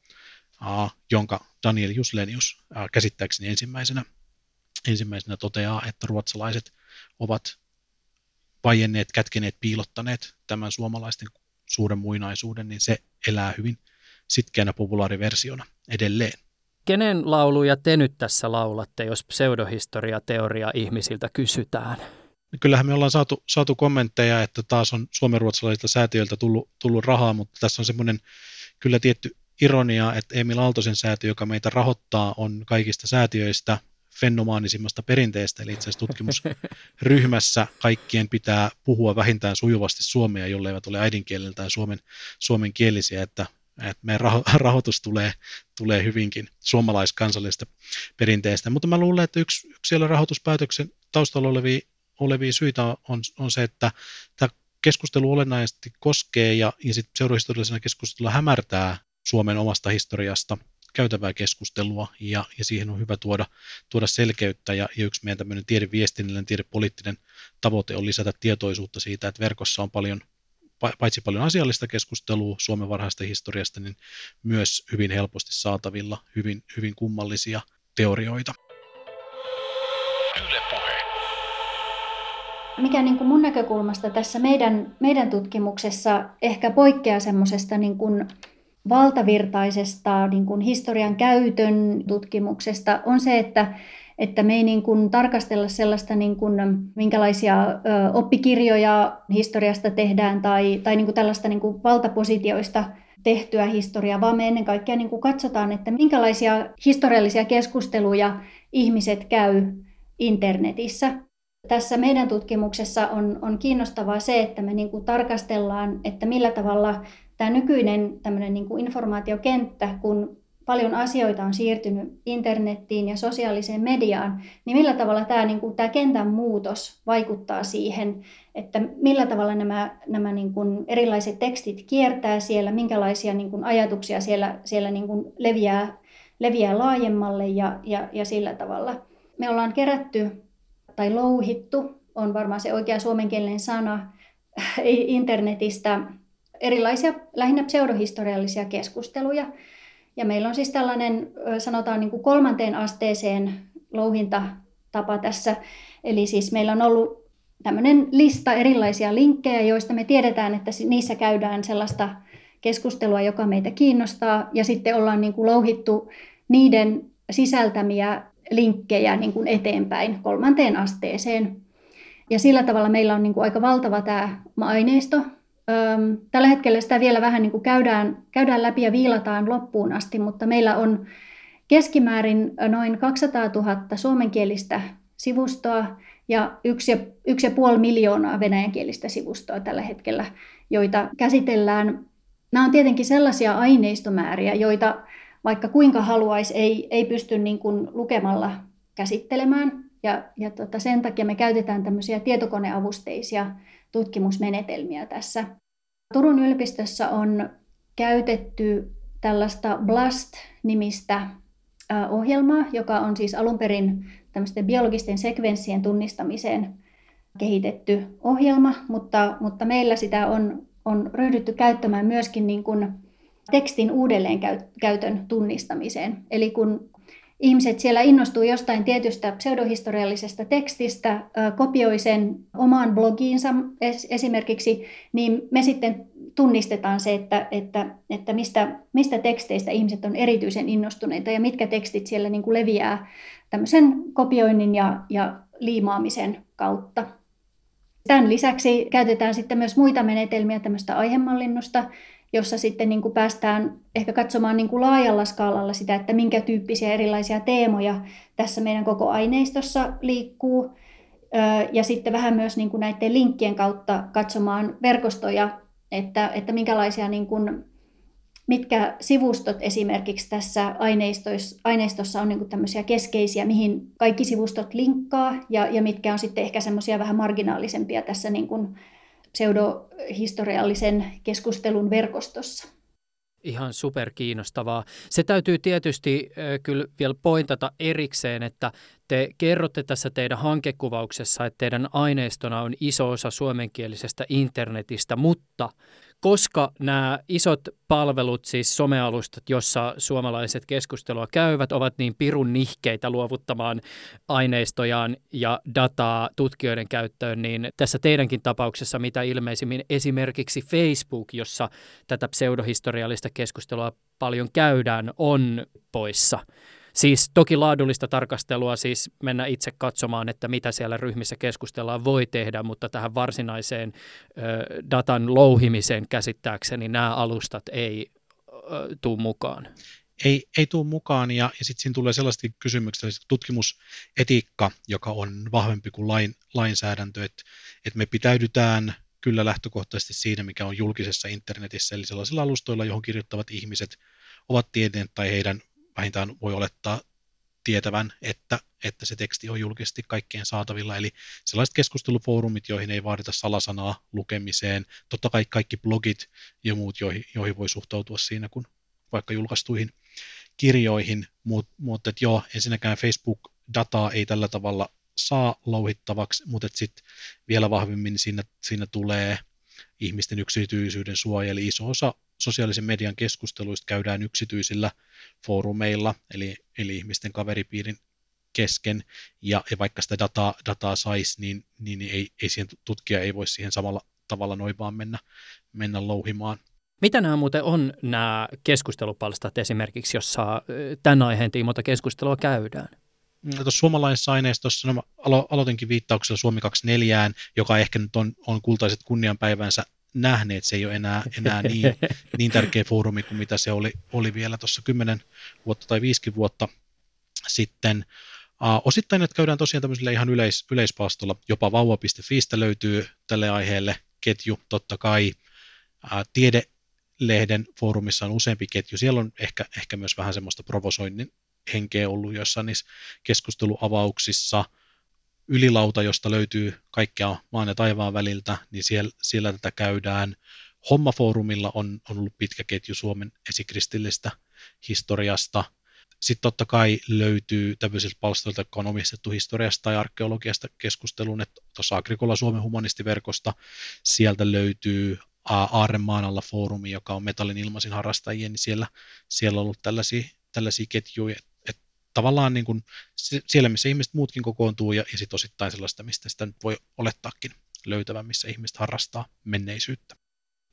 jonka Daniel Juslenius uh, käsittääkseni ensimmäisenä, ensimmäisenä toteaa, että ruotsalaiset ovat vaienneet, kätkeneet, piilottaneet tämän suomalaisten suuren muinaisuuden, niin se elää hyvin sitkeänä populaariversiona edelleen. Kenen lauluja te nyt tässä laulatte, jos pseudohistoria-teoria ihmisiltä kysytään? Kyllähän me ollaan saatu, saatu kommentteja, että taas on suomenruotsalaisilta säätiöiltä tullut, tullut rahaa, mutta tässä on semmoinen kyllä tietty ironia, että Emil Aaltosen säätiö, joka meitä rahoittaa, on kaikista säätiöistä fenomaanisimmasta perinteestä, eli itse asiassa tutkimusryhmässä kaikkien pitää puhua vähintään sujuvasti suomea, jolleivät ole äidinkieleltään suomen, suomenkielisiä, että, että meidän raho, rahoitus tulee, tulee hyvinkin suomalaiskansallisesta perinteestä. Mutta mä luulen, että yksi, yksi siellä rahoituspäätöksen taustalla olevia, olevia syitä on, on se, että tämä keskustelu olennaisesti koskee ja, ja sitten seurahistoriallisena keskustelua hämärtää Suomen omasta historiasta – käytävää keskustelua ja, ja siihen on hyvä tuoda, tuoda selkeyttä ja, ja yksi meidän tämmöinen tiedeviestinnällinen, tiedepoliittinen tavoite on lisätä tietoisuutta siitä, että verkossa on paljon paitsi paljon asiallista keskustelua Suomen varhaista historiasta, niin myös hyvin helposti saatavilla hyvin, hyvin kummallisia teorioita. Mikä niin kuin mun näkökulmasta tässä meidän, meidän tutkimuksessa ehkä poikkeaa semmoisesta niin kuin valtavirtaisesta niin kuin historian käytön tutkimuksesta on se, että, että me ei niin kuin tarkastella sellaista, niin kuin, minkälaisia ö, oppikirjoja historiasta tehdään tai, tai niin kuin tällaista niin kuin valtapositioista tehtyä historiaa, vaan me ennen kaikkea niin kuin katsotaan, että minkälaisia historiallisia keskusteluja ihmiset käy internetissä. Tässä meidän tutkimuksessa on, on kiinnostavaa se, että me niin kuin tarkastellaan, että millä tavalla tämä nykyinen tämmöinen niin kuin informaatiokenttä, kun paljon asioita on siirtynyt internettiin ja sosiaaliseen mediaan, niin millä tavalla tämä, niin kuin, tämä kentän muutos vaikuttaa siihen, että millä tavalla nämä, nämä niin kuin erilaiset tekstit kiertää siellä, minkälaisia niin kuin ajatuksia siellä, siellä niin kuin leviää, leviää laajemmalle ja, ja, ja sillä tavalla. Me ollaan kerätty tai louhittu, on varmaan se oikea suomenkielinen sana, internetistä erilaisia lähinnä pseudohistoriallisia keskusteluja, ja meillä on siis tällainen, sanotaan niin kuin kolmanteen asteeseen louhintatapa tässä. Eli siis meillä on ollut tämmöinen lista erilaisia linkkejä, joista me tiedetään, että niissä käydään sellaista keskustelua, joka meitä kiinnostaa. Ja sitten ollaan niin kuin louhittu niiden sisältämiä linkkejä niin kuin eteenpäin kolmanteen asteeseen. Ja sillä tavalla meillä on niin kuin aika valtava tämä aineisto, Tällä hetkellä sitä vielä vähän niin kuin käydään, käydään läpi ja viilataan loppuun asti, mutta meillä on keskimäärin noin 200 000 suomenkielistä sivustoa ja yksi ja, yksi ja puoli miljoonaa venäjänkielistä sivustoa tällä hetkellä, joita käsitellään. Nämä on tietenkin sellaisia aineistomääriä, joita vaikka kuinka haluaisi, ei, ei pysty niin kuin lukemalla käsittelemään. Ja, ja tota, sen takia me käytetään tämmöisiä tietokoneavusteisia tutkimusmenetelmiä tässä. Turun yliopistossa on käytetty tällaista BLAST-nimistä ohjelmaa, joka on siis alun perin tämmöisten biologisten sekvenssien tunnistamiseen kehitetty ohjelma, mutta, mutta meillä sitä on, on ryhdytty käyttämään myöskin niin kuin tekstin uudelleenkäytön tunnistamiseen. Eli kun ihmiset siellä innostuu jostain tietystä pseudohistoriallisesta tekstistä, kopioi sen omaan blogiinsa esimerkiksi, niin me sitten tunnistetaan se, että, että, että mistä, mistä teksteistä ihmiset on erityisen innostuneita ja mitkä tekstit siellä niin kuin leviää tämmöisen kopioinnin ja, ja liimaamisen kautta. Tämän lisäksi käytetään sitten myös muita menetelmiä tämmöistä aihemallinnusta, jossa sitten niin kuin päästään ehkä katsomaan niin kuin laajalla skaalalla sitä, että minkä tyyppisiä erilaisia teemoja tässä meidän koko aineistossa liikkuu. Ja sitten vähän myös niin kuin näiden linkkien kautta katsomaan verkostoja, että, että minkälaisia niin kuin, mitkä sivustot esimerkiksi tässä aineistossa, on niin kuin tämmöisiä keskeisiä, mihin kaikki sivustot linkkaa ja, ja mitkä on sitten ehkä semmoisia vähän marginaalisempia tässä niin kuin pseudohistoriallisen keskustelun verkostossa. Ihan super kiinnostavaa. Se täytyy tietysti äh, kyllä vielä pointata erikseen, että te kerrotte tässä teidän hankekuvauksessa, että teidän aineistona on iso osa suomenkielisestä internetistä, mutta koska nämä isot palvelut, siis somealustat, jossa suomalaiset keskustelua käyvät, ovat niin pirun nihkeitä luovuttamaan aineistojaan ja dataa tutkijoiden käyttöön, niin tässä teidänkin tapauksessa mitä ilmeisimmin esimerkiksi Facebook, jossa tätä pseudohistoriallista keskustelua paljon käydään, on poissa. Siis toki laadullista tarkastelua, siis mennä itse katsomaan, että mitä siellä ryhmissä keskustellaan voi tehdä, mutta tähän varsinaiseen ö, datan louhimiseen käsittääkseni nämä alustat ei tuu mukaan. Ei, ei tule mukaan ja, ja sitten siinä tulee sellaista kysymyksiä, tutkimusetiikka, joka on vahvempi kuin lain, lainsäädäntö, että, että me pitäydytään kyllä lähtökohtaisesti siinä, mikä on julkisessa internetissä, eli sellaisilla alustoilla, johon kirjoittavat ihmiset ovat tieteet tai heidän vähintään voi olettaa tietävän, että, että se teksti on julkisesti kaikkien saatavilla. Eli sellaiset keskustelufoorumit, joihin ei vaadita salasanaa lukemiseen, totta kai kaikki blogit ja muut, joihin, joihin voi suhtautua siinä, kun vaikka julkaistuihin kirjoihin, mutta mut, joo, ensinnäkään Facebook-dataa ei tällä tavalla saa louhittavaksi, mutta sitten vielä vahvemmin siinä, siinä tulee ihmisten yksityisyyden suoja, eli iso osa sosiaalisen median keskusteluista käydään yksityisillä foorumeilla, eli, eli ihmisten kaveripiirin kesken, ja, ja vaikka sitä dataa, dataa saisi, niin, niin, niin ei, ei siihen, tutkija ei voi siihen samalla tavalla noin vaan mennä, mennä louhimaan. Mitä nämä muuten on nämä keskustelupalstat esimerkiksi, jossa tämän aiheen tiimoilta keskustelua käydään? No, tuossa suomalaisessa aineistossa no, alo- aloitinkin viittauksella Suomi 24, joka ehkä nyt on, on kultaiset kunnianpäivänsä nähneet, se ei ole enää, enää niin, niin tärkeä foorumi kuin mitä se oli, oli vielä tuossa 10 vuotta tai 5 vuotta sitten. Uh, osittain että käydään tosiaan tämmöisellä ihan yleis, yleispaastolla, jopa vauva.fiistä löytyy tälle aiheelle ketju, totta kai. Uh, Tiedelehden foorumissa on useampi ketju, siellä on ehkä, ehkä myös vähän semmoista provosoinnin henkeä ollut joissain niissä keskusteluavauksissa. Ylilauta, josta löytyy kaikkea maan ja taivaan väliltä, niin siellä, siellä tätä käydään. Hommafoorumilla on, on ollut pitkä ketju Suomen esikristillistä historiasta. Sitten totta kai löytyy tämmöisiltä palstoilta, jotka on omistettu historiasta ja arkeologiasta keskusteluun, että tuossa Agrikola Suomen humanistiverkosta sieltä löytyy Aarremaan alla foorumi, joka on metallin ilmaisin harrastajia, niin siellä, siellä on ollut tällaisia, tällaisia ketjuja, tavallaan niin kuin siellä, missä ihmiset muutkin kokoontuu ja, ja sitten osittain sellaista, mistä sitä nyt voi olettaakin löytävän, missä ihmiset harrastaa menneisyyttä.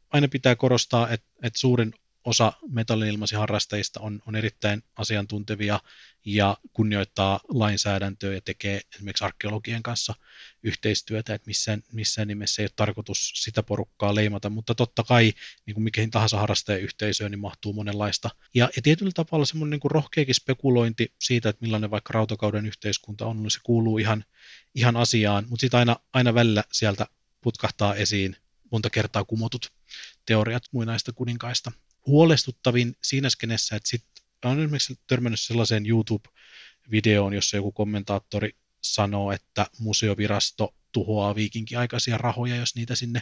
Aina pitää korostaa, että, että suurin osa metallin-ilmaisiharrastajista on, on erittäin asiantuntevia ja kunnioittaa lainsäädäntöä ja tekee esimerkiksi arkeologien kanssa yhteistyötä, että missään, missään nimessä ei ole tarkoitus sitä porukkaa leimata, mutta totta kai niin kuin mihin tahansa harrastajayhteisöön niin mahtuu monenlaista. Ja, ja tietyllä tavalla semmoinen niin kuin rohkeakin spekulointi siitä, että millainen vaikka rautakauden yhteiskunta on, niin se kuuluu ihan, ihan asiaan, mutta sitten aina, aina välillä sieltä putkahtaa esiin monta kertaa kumotut teoriat muinaista kuninkaista. Huolestuttavin siinä skenessä, että sitten on esimerkiksi törmännyt sellaiseen YouTube-videoon, jossa joku kommentaattori sanoo, että museovirasto tuhoaa viikinkiaikaisia rahoja, jos niitä sinne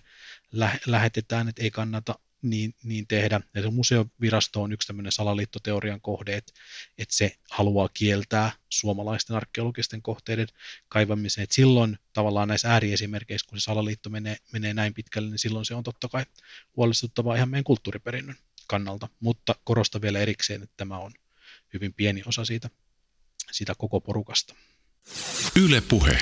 lä- lähetetään, että ei kannata niin, niin tehdä. Ja se museovirasto on yksi tämmöinen salaliittoteorian kohde, että, että se haluaa kieltää suomalaisten arkeologisten kohteiden kaivamisen. Että silloin tavallaan näissä ääriesimerkkeissä, kun se salaliitto menee, menee näin pitkälle, niin silloin se on totta kai huolestuttavaa ihan meidän kulttuuriperinnön kannalta. Mutta korostan vielä erikseen, että tämä on hyvin pieni osa siitä, siitä koko porukasta. Yle puhe.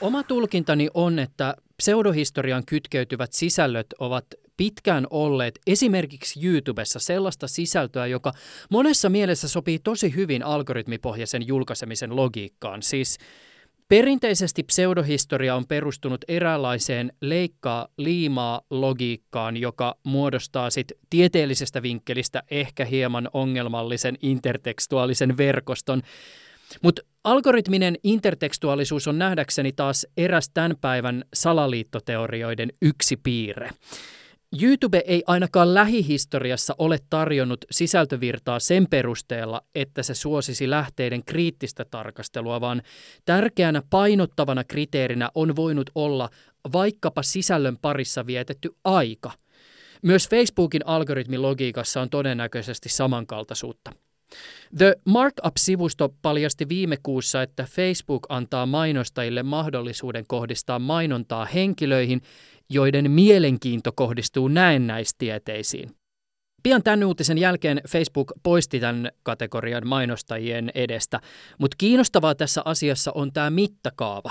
Oma tulkintani on, että pseudohistorian kytkeytyvät sisällöt ovat pitkään olleet esimerkiksi YouTubessa sellaista sisältöä, joka monessa mielessä sopii tosi hyvin algoritmipohjaisen julkaisemisen logiikkaan. Siis Perinteisesti pseudohistoria on perustunut eräänlaiseen leikkaa liimaa logiikkaan, joka muodostaa sit tieteellisestä vinkkelistä ehkä hieman ongelmallisen intertekstuaalisen verkoston, mutta algoritminen intertekstuaalisuus on nähdäkseni taas eräs tämän päivän salaliittoteorioiden yksi piirre. YouTube ei ainakaan lähihistoriassa ole tarjonnut sisältövirtaa sen perusteella, että se suosisi lähteiden kriittistä tarkastelua, vaan tärkeänä painottavana kriteerinä on voinut olla vaikkapa sisällön parissa vietetty aika. Myös Facebookin algoritmilogiikassa on todennäköisesti samankaltaisuutta. The Markup-sivusto paljasti viime kuussa, että Facebook antaa mainostajille mahdollisuuden kohdistaa mainontaa henkilöihin, joiden mielenkiinto kohdistuu näennäistieteisiin. Pian tämän uutisen jälkeen Facebook poisti tämän kategorian mainostajien edestä, mutta kiinnostavaa tässä asiassa on tämä mittakaava.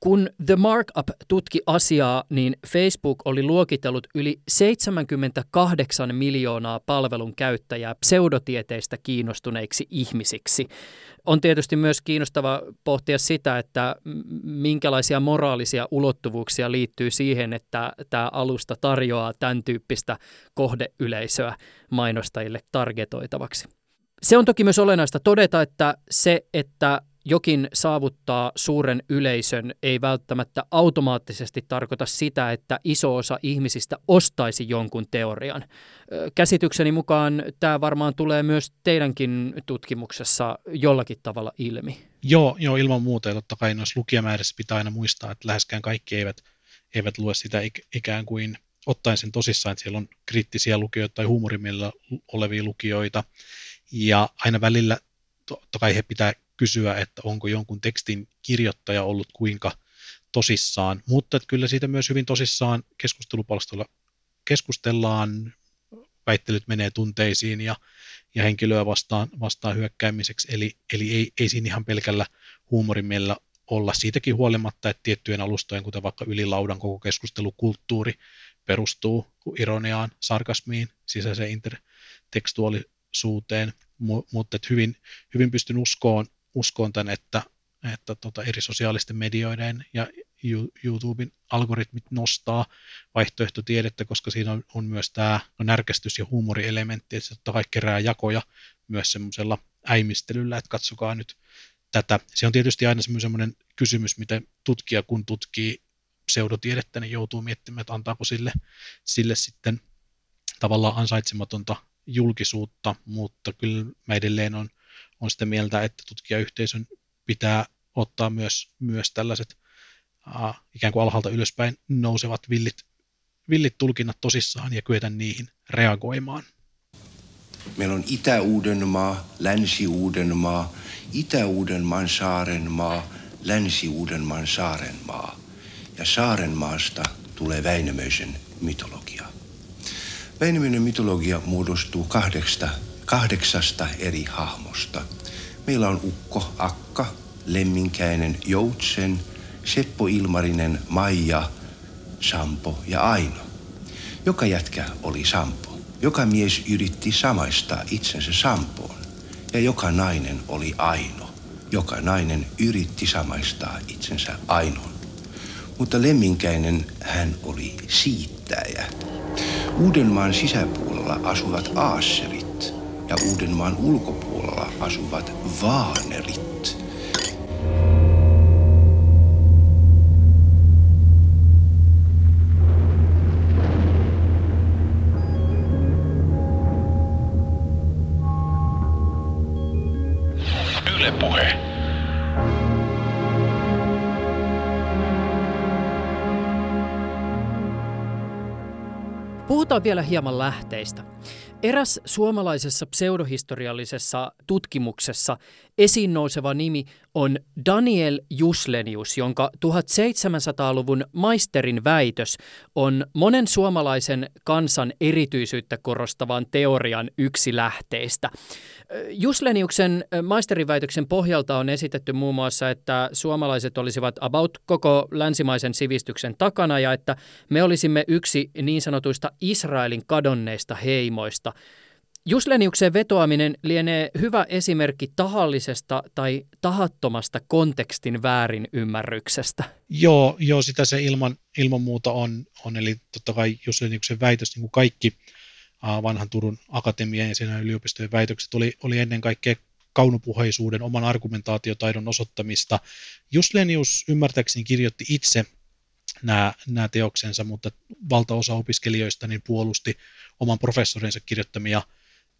Kun The Markup tutki asiaa, niin Facebook oli luokitellut yli 78 miljoonaa palvelun käyttäjää pseudotieteistä kiinnostuneiksi ihmisiksi. On tietysti myös kiinnostava pohtia sitä, että minkälaisia moraalisia ulottuvuuksia liittyy siihen, että tämä alusta tarjoaa tämän tyyppistä kohdeyleisöä mainostajille targetoitavaksi. Se on toki myös olennaista todeta, että se, että jokin saavuttaa suuren yleisön, ei välttämättä automaattisesti tarkoita sitä, että iso osa ihmisistä ostaisi jonkun teorian. Käsitykseni mukaan tämä varmaan tulee myös teidänkin tutkimuksessa jollakin tavalla ilmi. Joo, joo ilman muuta. Ja totta kai noissa lukijamäärissä pitää aina muistaa, että läheskään kaikki eivät, eivät lue sitä ikään kuin ottaen sen tosissaan, että siellä on kriittisiä lukijoita tai huumorimielellä olevia lukijoita. Ja aina välillä totta kai he pitää kysyä, että onko jonkun tekstin kirjoittaja ollut kuinka tosissaan, mutta että kyllä siitä myös hyvin tosissaan keskustelupalstoilla keskustellaan, väittelyt menee tunteisiin ja, ja henkilöä vastaan, vastaan hyökkäämiseksi, eli, eli ei, ei siinä ihan pelkällä huumorimielellä olla. Siitäkin huolimatta, että tiettyjen alustojen, kuten vaikka ylilaudan koko keskustelukulttuuri, perustuu ironiaan, sarkasmiin, sisäiseen intertekstuaalisuuteen, mutta hyvin, hyvin pystyn uskoon, uskoon tämän, että, että tota eri sosiaalisten medioiden ja YouTuben algoritmit nostaa vaihtoehtotiedettä, koska siinä on, on myös tämä no, närkästys- ja huumorielementti, että se totta kai kerää jakoja myös semmoisella äimistelyllä, että katsokaa nyt tätä. Se on tietysti aina semmoinen kysymys, miten tutkija kun tutkii pseudotiedettä, niin joutuu miettimään, että antaako sille, sille sitten tavallaan ansaitsematonta julkisuutta, mutta kyllä mä edelleen on, on sitä mieltä, että tutkijayhteisön pitää ottaa myös, myös tällaiset uh, ikään kuin alhaalta ylöspäin nousevat villit, villit tulkinnat tosissaan ja kyetä niihin reagoimaan. Meillä on Itä-Uudenmaa, Länsi-Uudenmaa, Itä-Uudenmaan saarenmaa, Länsi-Uudenmaan saarenmaa. Ja saarenmaasta tulee Väinämöisen mytologia. Väinämöinen mytologia muodostuu kahdeksasta, kahdeksasta eri hahmosta. Meillä on Ukko, Akka, Lemminkäinen, Joutsen, Seppo Ilmarinen, Maija, Sampo ja Aino. Joka jätkä oli Sampo. Joka mies yritti samaistaa itsensä Sampoon. Ja joka nainen oli Aino. Joka nainen yritti samaistaa itsensä Ainoon. Mutta Lemminkäinen hän oli siittäjä. Uudenmaan sisäpuolella asuvat aasserit ja Uudenmaan ulkopuolella asuvat vaanerit. Puhutaan vielä hieman lähteistä. Eräs suomalaisessa pseudohistoriallisessa tutkimuksessa esiin nouseva nimi on Daniel Juslenius, jonka 1700-luvun maisterin väitös on monen suomalaisen kansan erityisyyttä korostavan teorian yksi lähteistä. Jusleniuksen maisteriväitöksen pohjalta on esitetty muun muassa, että suomalaiset olisivat about koko länsimaisen sivistyksen takana ja että me olisimme yksi niin sanotuista Israelin kadonneista heimoista. Jusleniuksen vetoaminen lienee hyvä esimerkki tahallisesta tai tahattomasta kontekstin väärinymmärryksestä. Joo, joo sitä se ilman, ilman muuta on, on. Eli totta kai Jusleniuksen väitös, niin kuin kaikki vanhan Turun akatemian ja sen yliopistojen väitökset oli, oli ennen kaikkea kaunopuheisuuden, oman argumentaatiotaidon osoittamista. Juslenius ymmärtääkseni kirjoitti itse nämä, nämä teoksensa, mutta valtaosa opiskelijoista niin puolusti oman professorinsa kirjoittamia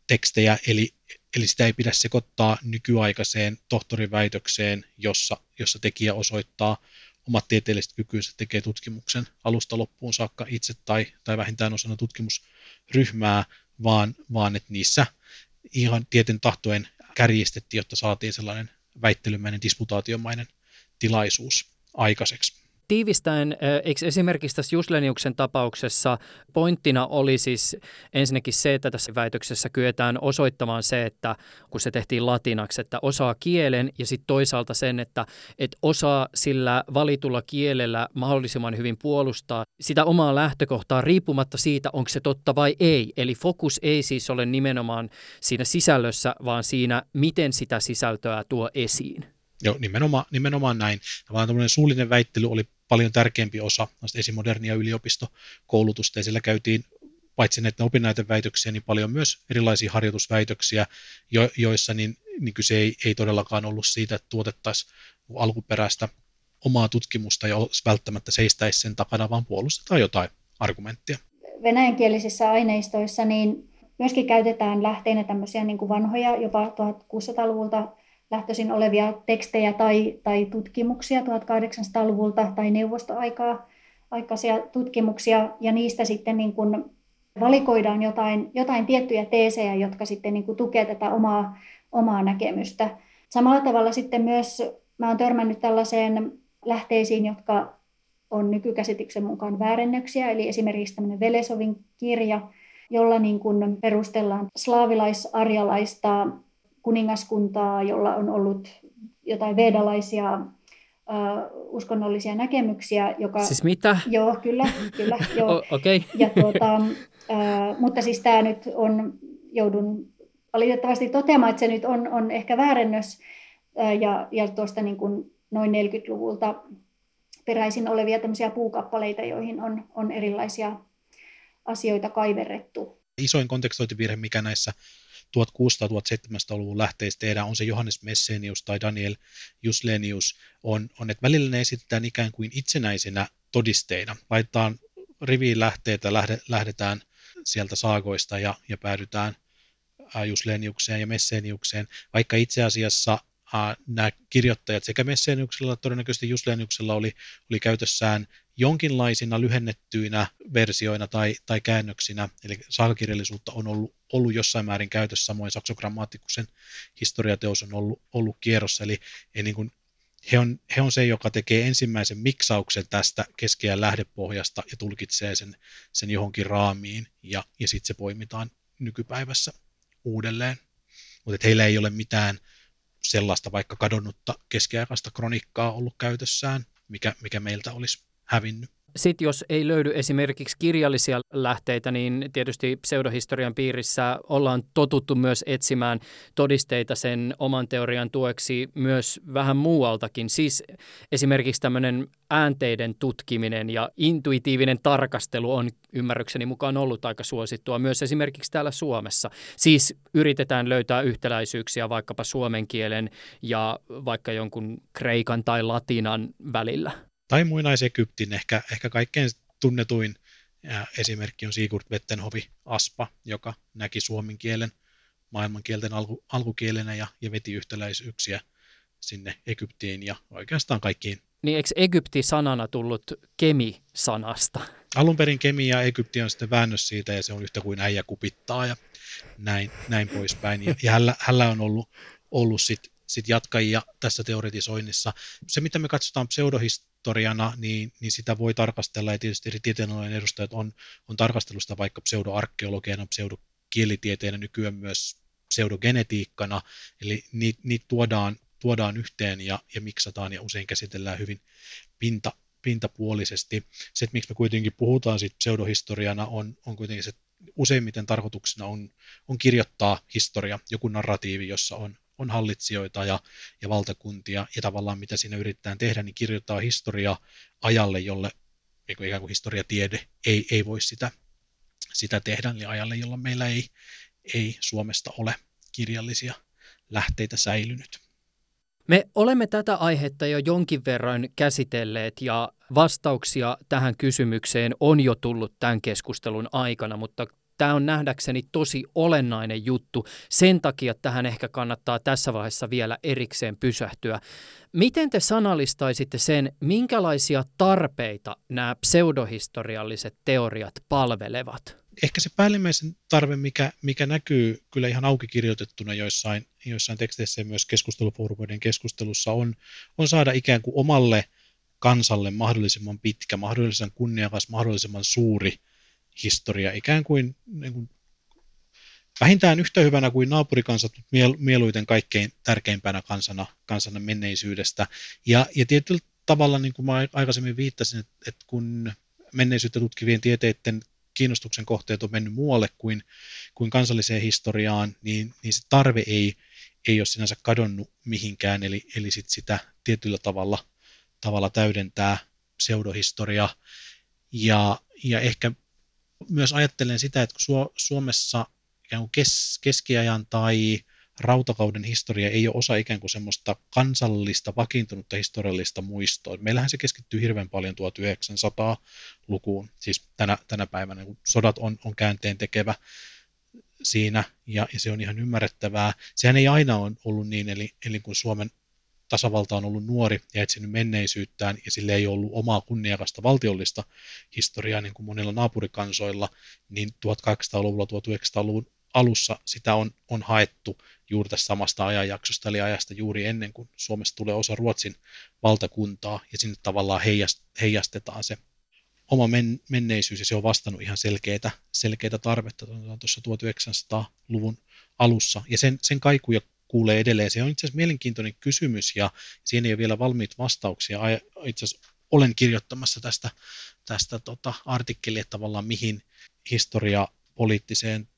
tekstejä, eli, eli sitä ei pidä sekoittaa nykyaikaiseen tohtoriväitökseen, jossa, jossa tekijä osoittaa omat tieteelliset kykynsä, tekee tutkimuksen alusta loppuun saakka itse tai, tai vähintään osana tutkimusryhmää, vaan, vaan että niissä ihan tieten tahtojen kärjistettiin, jotta saatiin sellainen väittelymäinen, disputaatiomainen tilaisuus aikaiseksi. Tiivistäen, eikö esimerkiksi tässä Jusleniuksen tapauksessa pointtina oli siis ensinnäkin se, että tässä väitöksessä kyetään osoittamaan se, että kun se tehtiin latinaksi, että osaa kielen ja sitten toisaalta sen, että, että osaa sillä valitulla kielellä mahdollisimman hyvin puolustaa sitä omaa lähtökohtaa riippumatta siitä, onko se totta vai ei. Eli fokus ei siis ole nimenomaan siinä sisällössä, vaan siinä, miten sitä sisältöä tuo esiin. Joo, nimenomaan, nimenomaan näin. Tavallaan tämmöinen suullinen väittely oli paljon tärkeämpi osa esimodernia yliopistokoulutusta, ja siellä käytiin paitsi näitä opinnäyteväitöksiä, niin paljon myös erilaisia harjoitusväitöksiä, jo, joissa niin, niin kyse ei, ei todellakaan ollut siitä, että tuotettaisiin alkuperäistä omaa tutkimusta ja välttämättä seistäisi sen takana, vaan puolustetaan jotain argumenttia. Venäjänkielisissä aineistoissa niin myöskin käytetään lähteinä tämmöisiä niin kuin vanhoja, jopa 1600-luvulta lähtöisin olevia tekstejä tai, tai tutkimuksia 1800-luvulta tai neuvostoaikaa aikaisia tutkimuksia, ja niistä sitten niin kuin valikoidaan jotain, jotain tiettyjä teesejä, jotka sitten niin kuin tukee tätä omaa, omaa näkemystä. Samalla tavalla sitten myös mä olen törmännyt tällaiseen lähteisiin, jotka on nykykäsityksen mukaan väärennöksiä, eli esimerkiksi tämmöinen Velesovin kirja, jolla niin kuin perustellaan slaavilais-arjalaista kuningaskuntaa, jolla on ollut jotain vedalaisia uh, uskonnollisia näkemyksiä. Joka, siis mitä? Joo, kyllä. kyllä joo. okay. ja tuota, uh, mutta siis tämä nyt on, joudun valitettavasti toteamaan, että se nyt on, on ehkä väärennös uh, ja, ja tuosta niin kuin noin 40-luvulta peräisin olevia tämmöisiä puukappaleita, joihin on, on erilaisia asioita kaiverrettu. Isoin kontekstointivirhe, mikä näissä 1600-1700-luvun lähteissä tehdään, on se Johannes Messenius tai Daniel Juslenius, on, on että välillä ne esitetään ikään kuin itsenäisinä todisteina. Laitetaan riviin lähteitä, lähde, lähdetään sieltä saagoista ja, ja päädytään Jusleniukseen ja Messeniukseen, vaikka itse asiassa nämä kirjoittajat sekä Messeniuksella että todennäköisesti Jusleniuksella oli, oli käytössään jonkinlaisina lyhennettyinä versioina tai, tai käännöksinä, eli saakakirjallisuutta on ollut, ollut jossain määrin käytössä, samoin saksogrammaattikuksen historiateos on ollut, ollut kierrossa, eli, eli niin kuin he, on, he on se, joka tekee ensimmäisen miksauksen tästä keskeään lähdepohjasta ja tulkitsee sen, sen johonkin raamiin, ja, ja sitten se poimitaan nykypäivässä uudelleen. Mutta heillä ei ole mitään sellaista vaikka kadonnutta keskiaikaista kronikkaa ollut käytössään, mikä, mikä meiltä olisi hävinnyt. Sitten jos ei löydy esimerkiksi kirjallisia lähteitä, niin tietysti pseudohistorian piirissä ollaan totuttu myös etsimään todisteita sen oman teorian tueksi myös vähän muualtakin. Siis esimerkiksi tämmöinen äänteiden tutkiminen ja intuitiivinen tarkastelu on ymmärrykseni mukaan ollut aika suosittua myös esimerkiksi täällä Suomessa. Siis yritetään löytää yhtäläisyyksiä vaikkapa suomen kielen ja vaikka jonkun kreikan tai latinan välillä tai muinais-Egyptin ehkä, ehkä kaikkein tunnetuin esimerkki on Sigurd Wettenhovi Aspa, joka näki suomen kielen maailmankielten alku, alkukielenä ja, ja veti yhtäläisyyksiä sinne Egyptiin ja oikeastaan kaikkiin. Niin eikö Egypti sanana tullut kemi-sanasta? Alun perin kemi ja Egypti on sitten väännös siitä ja se on yhtä kuin äijä kupittaa ja näin, näin poispäin. Ja, ja hänellä, hänellä on ollut, ollut sit, sit jatkajia tässä teoretisoinnissa. Se, mitä me katsotaan pseudohist historiana, niin, niin sitä voi tarkastella, ja tietysti eri tieteenalojen edustajat on, on tarkastelusta vaikka pseudoarkeologiana, pseudokielitieteenä, nykyään myös pseudogenetiikkana, eli niitä niit tuodaan, tuodaan yhteen ja, ja miksataan ja usein käsitellään hyvin pinta, pintapuolisesti. Se, että miksi me kuitenkin puhutaan siitä pseudohistoriana, on, on kuitenkin se, useimmiten tarkoituksena on, on kirjoittaa historia, joku narratiivi, jossa on, on hallitsijoita ja, ja valtakuntia, ja tavallaan mitä siinä yritetään tehdä, niin kirjoittaa historia ajalle, jolle niin ikään kuin historiatiede ei, ei voi sitä, sitä tehdä, eli ajalle, jolla meillä ei, ei Suomesta ole kirjallisia lähteitä säilynyt. Me olemme tätä aihetta jo jonkin verran käsitelleet ja vastauksia tähän kysymykseen on jo tullut tämän keskustelun aikana, mutta Tämä on nähdäkseni tosi olennainen juttu. Sen takia tähän ehkä kannattaa tässä vaiheessa vielä erikseen pysähtyä. Miten te sanallistaisitte sen, minkälaisia tarpeita nämä pseudohistorialliset teoriat palvelevat? Ehkä se päällimmäisen tarve, mikä, mikä näkyy kyllä ihan auki kirjoitettuna joissain, joissain teksteissä ja myös keskustelufoorumoiden keskustelussa, on, on saada ikään kuin omalle kansalle mahdollisimman pitkä, mahdollisimman kunniakas, mahdollisimman suuri historia ikään kuin, niin kuin vähintään yhtä hyvänä kuin naapurikansat, mutta mieluiten kaikkein tärkeimpänä kansana, kansana menneisyydestä. Ja, ja tietyllä tavalla, niin kuin mä aikaisemmin viittasin, että, että kun menneisyyttä tutkivien tieteiden kiinnostuksen kohteet on mennyt muualle kuin, kuin kansalliseen historiaan, niin, niin se tarve ei, ei ole sinänsä kadonnut mihinkään, eli, eli sit sitä tietyllä tavalla, tavalla täydentää pseudohistoria. Ja, ja ehkä myös ajattelen sitä, että kun Suomessa ikään kuin kes, keskiajan tai rautakauden historia ei ole osa ikään kuin semmoista kansallista, vakiintunutta historiallista muistoa. Meillähän se keskittyy hirveän paljon 1900-lukuun, siis tänä, tänä päivänä, kun sodat on, on käänteen tekevä siinä, ja, ja se on ihan ymmärrettävää. Sehän ei aina ole ollut niin, eli, eli kun Suomen tasavalta on ollut nuori ja etsinyt menneisyyttään ja sille ei ollut omaa kunniakasta valtiollista historiaa niin kuin monilla naapurikansoilla, niin 1800-luvulla, 1900-luvun alussa sitä on, on haettu juuri tästä samasta ajanjaksosta, eli ajasta juuri ennen kuin Suomesta tulee osa Ruotsin valtakuntaa, ja sinne tavallaan heijastetaan se oma men, menneisyys, ja se on vastannut ihan selkeitä, selkeitä tarvetta tuossa 1900-luvun alussa, ja sen, sen kaikuja kuulee edelleen. Se on itse asiassa mielenkiintoinen kysymys ja siinä ei ole vielä valmiit vastauksia. Itse asiassa olen kirjoittamassa tästä, tästä tota artikkelia tavallaan mihin historia poliittiseen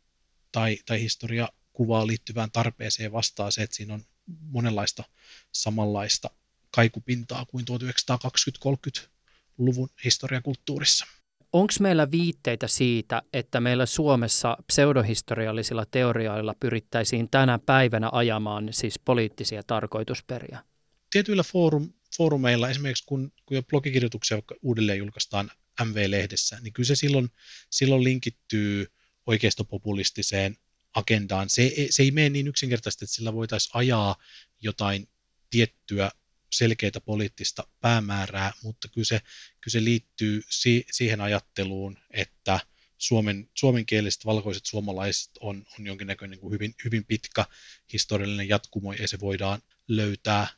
tai, tai historia kuvaan liittyvään tarpeeseen vastaa se, että siinä on monenlaista samanlaista kaikupintaa kuin 1920-30-luvun historiakulttuurissa. Onko meillä viitteitä siitä, että meillä Suomessa pseudohistoriallisilla teorioilla pyrittäisiin tänä päivänä ajamaan siis poliittisia tarkoitusperiä? Tietyillä foorum, foorumeilla, esimerkiksi kun, kun jo blogikirjoituksia uudelleen julkaistaan MV-lehdessä, niin kyllä se silloin, silloin linkittyy oikeistopopulistiseen agendaan. Se, se ei mene niin yksinkertaisesti, että sillä voitaisiin ajaa jotain tiettyä selkeitä poliittista päämäärää, mutta kyllä se, kyllä se liittyy si, siihen ajatteluun, että suomen, suomenkieliset valkoiset suomalaiset on, on jonkinnäköinen niin kuin hyvin, hyvin pitkä historiallinen jatkumo ja se voidaan löytää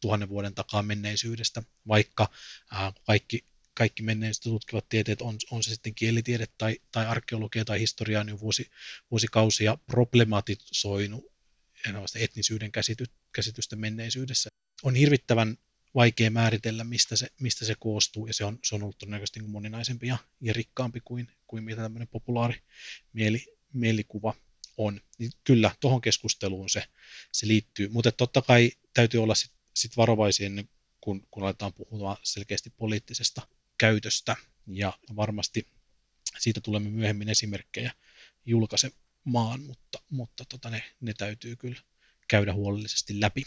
tuhannen vuoden takaa menneisyydestä, vaikka ää, kaikki, kaikki menneisyyttä tutkivat tieteet, on, on se sitten kielitiede tai, tai arkeologia tai historia, niin vuosi, vuosikausia problematisoinut etnisyyden käsity, käsitystä menneisyydessä. On hirvittävän vaikea määritellä, mistä se, mistä se koostuu, ja se on, se on ollut todennäköisesti niin moninaisempi ja, ja rikkaampi kuin, kuin mitä tämmöinen populaari mieli, mielikuva on. Niin kyllä, tuohon keskusteluun se, se liittyy, mutta totta kai täytyy olla sitten sit varovaisia ennen kun, kun aletaan puhumaan selkeästi poliittisesta käytöstä, ja varmasti siitä tulemme myöhemmin esimerkkejä julkaisemaan, mutta, mutta tota ne, ne täytyy kyllä käydä huolellisesti läpi.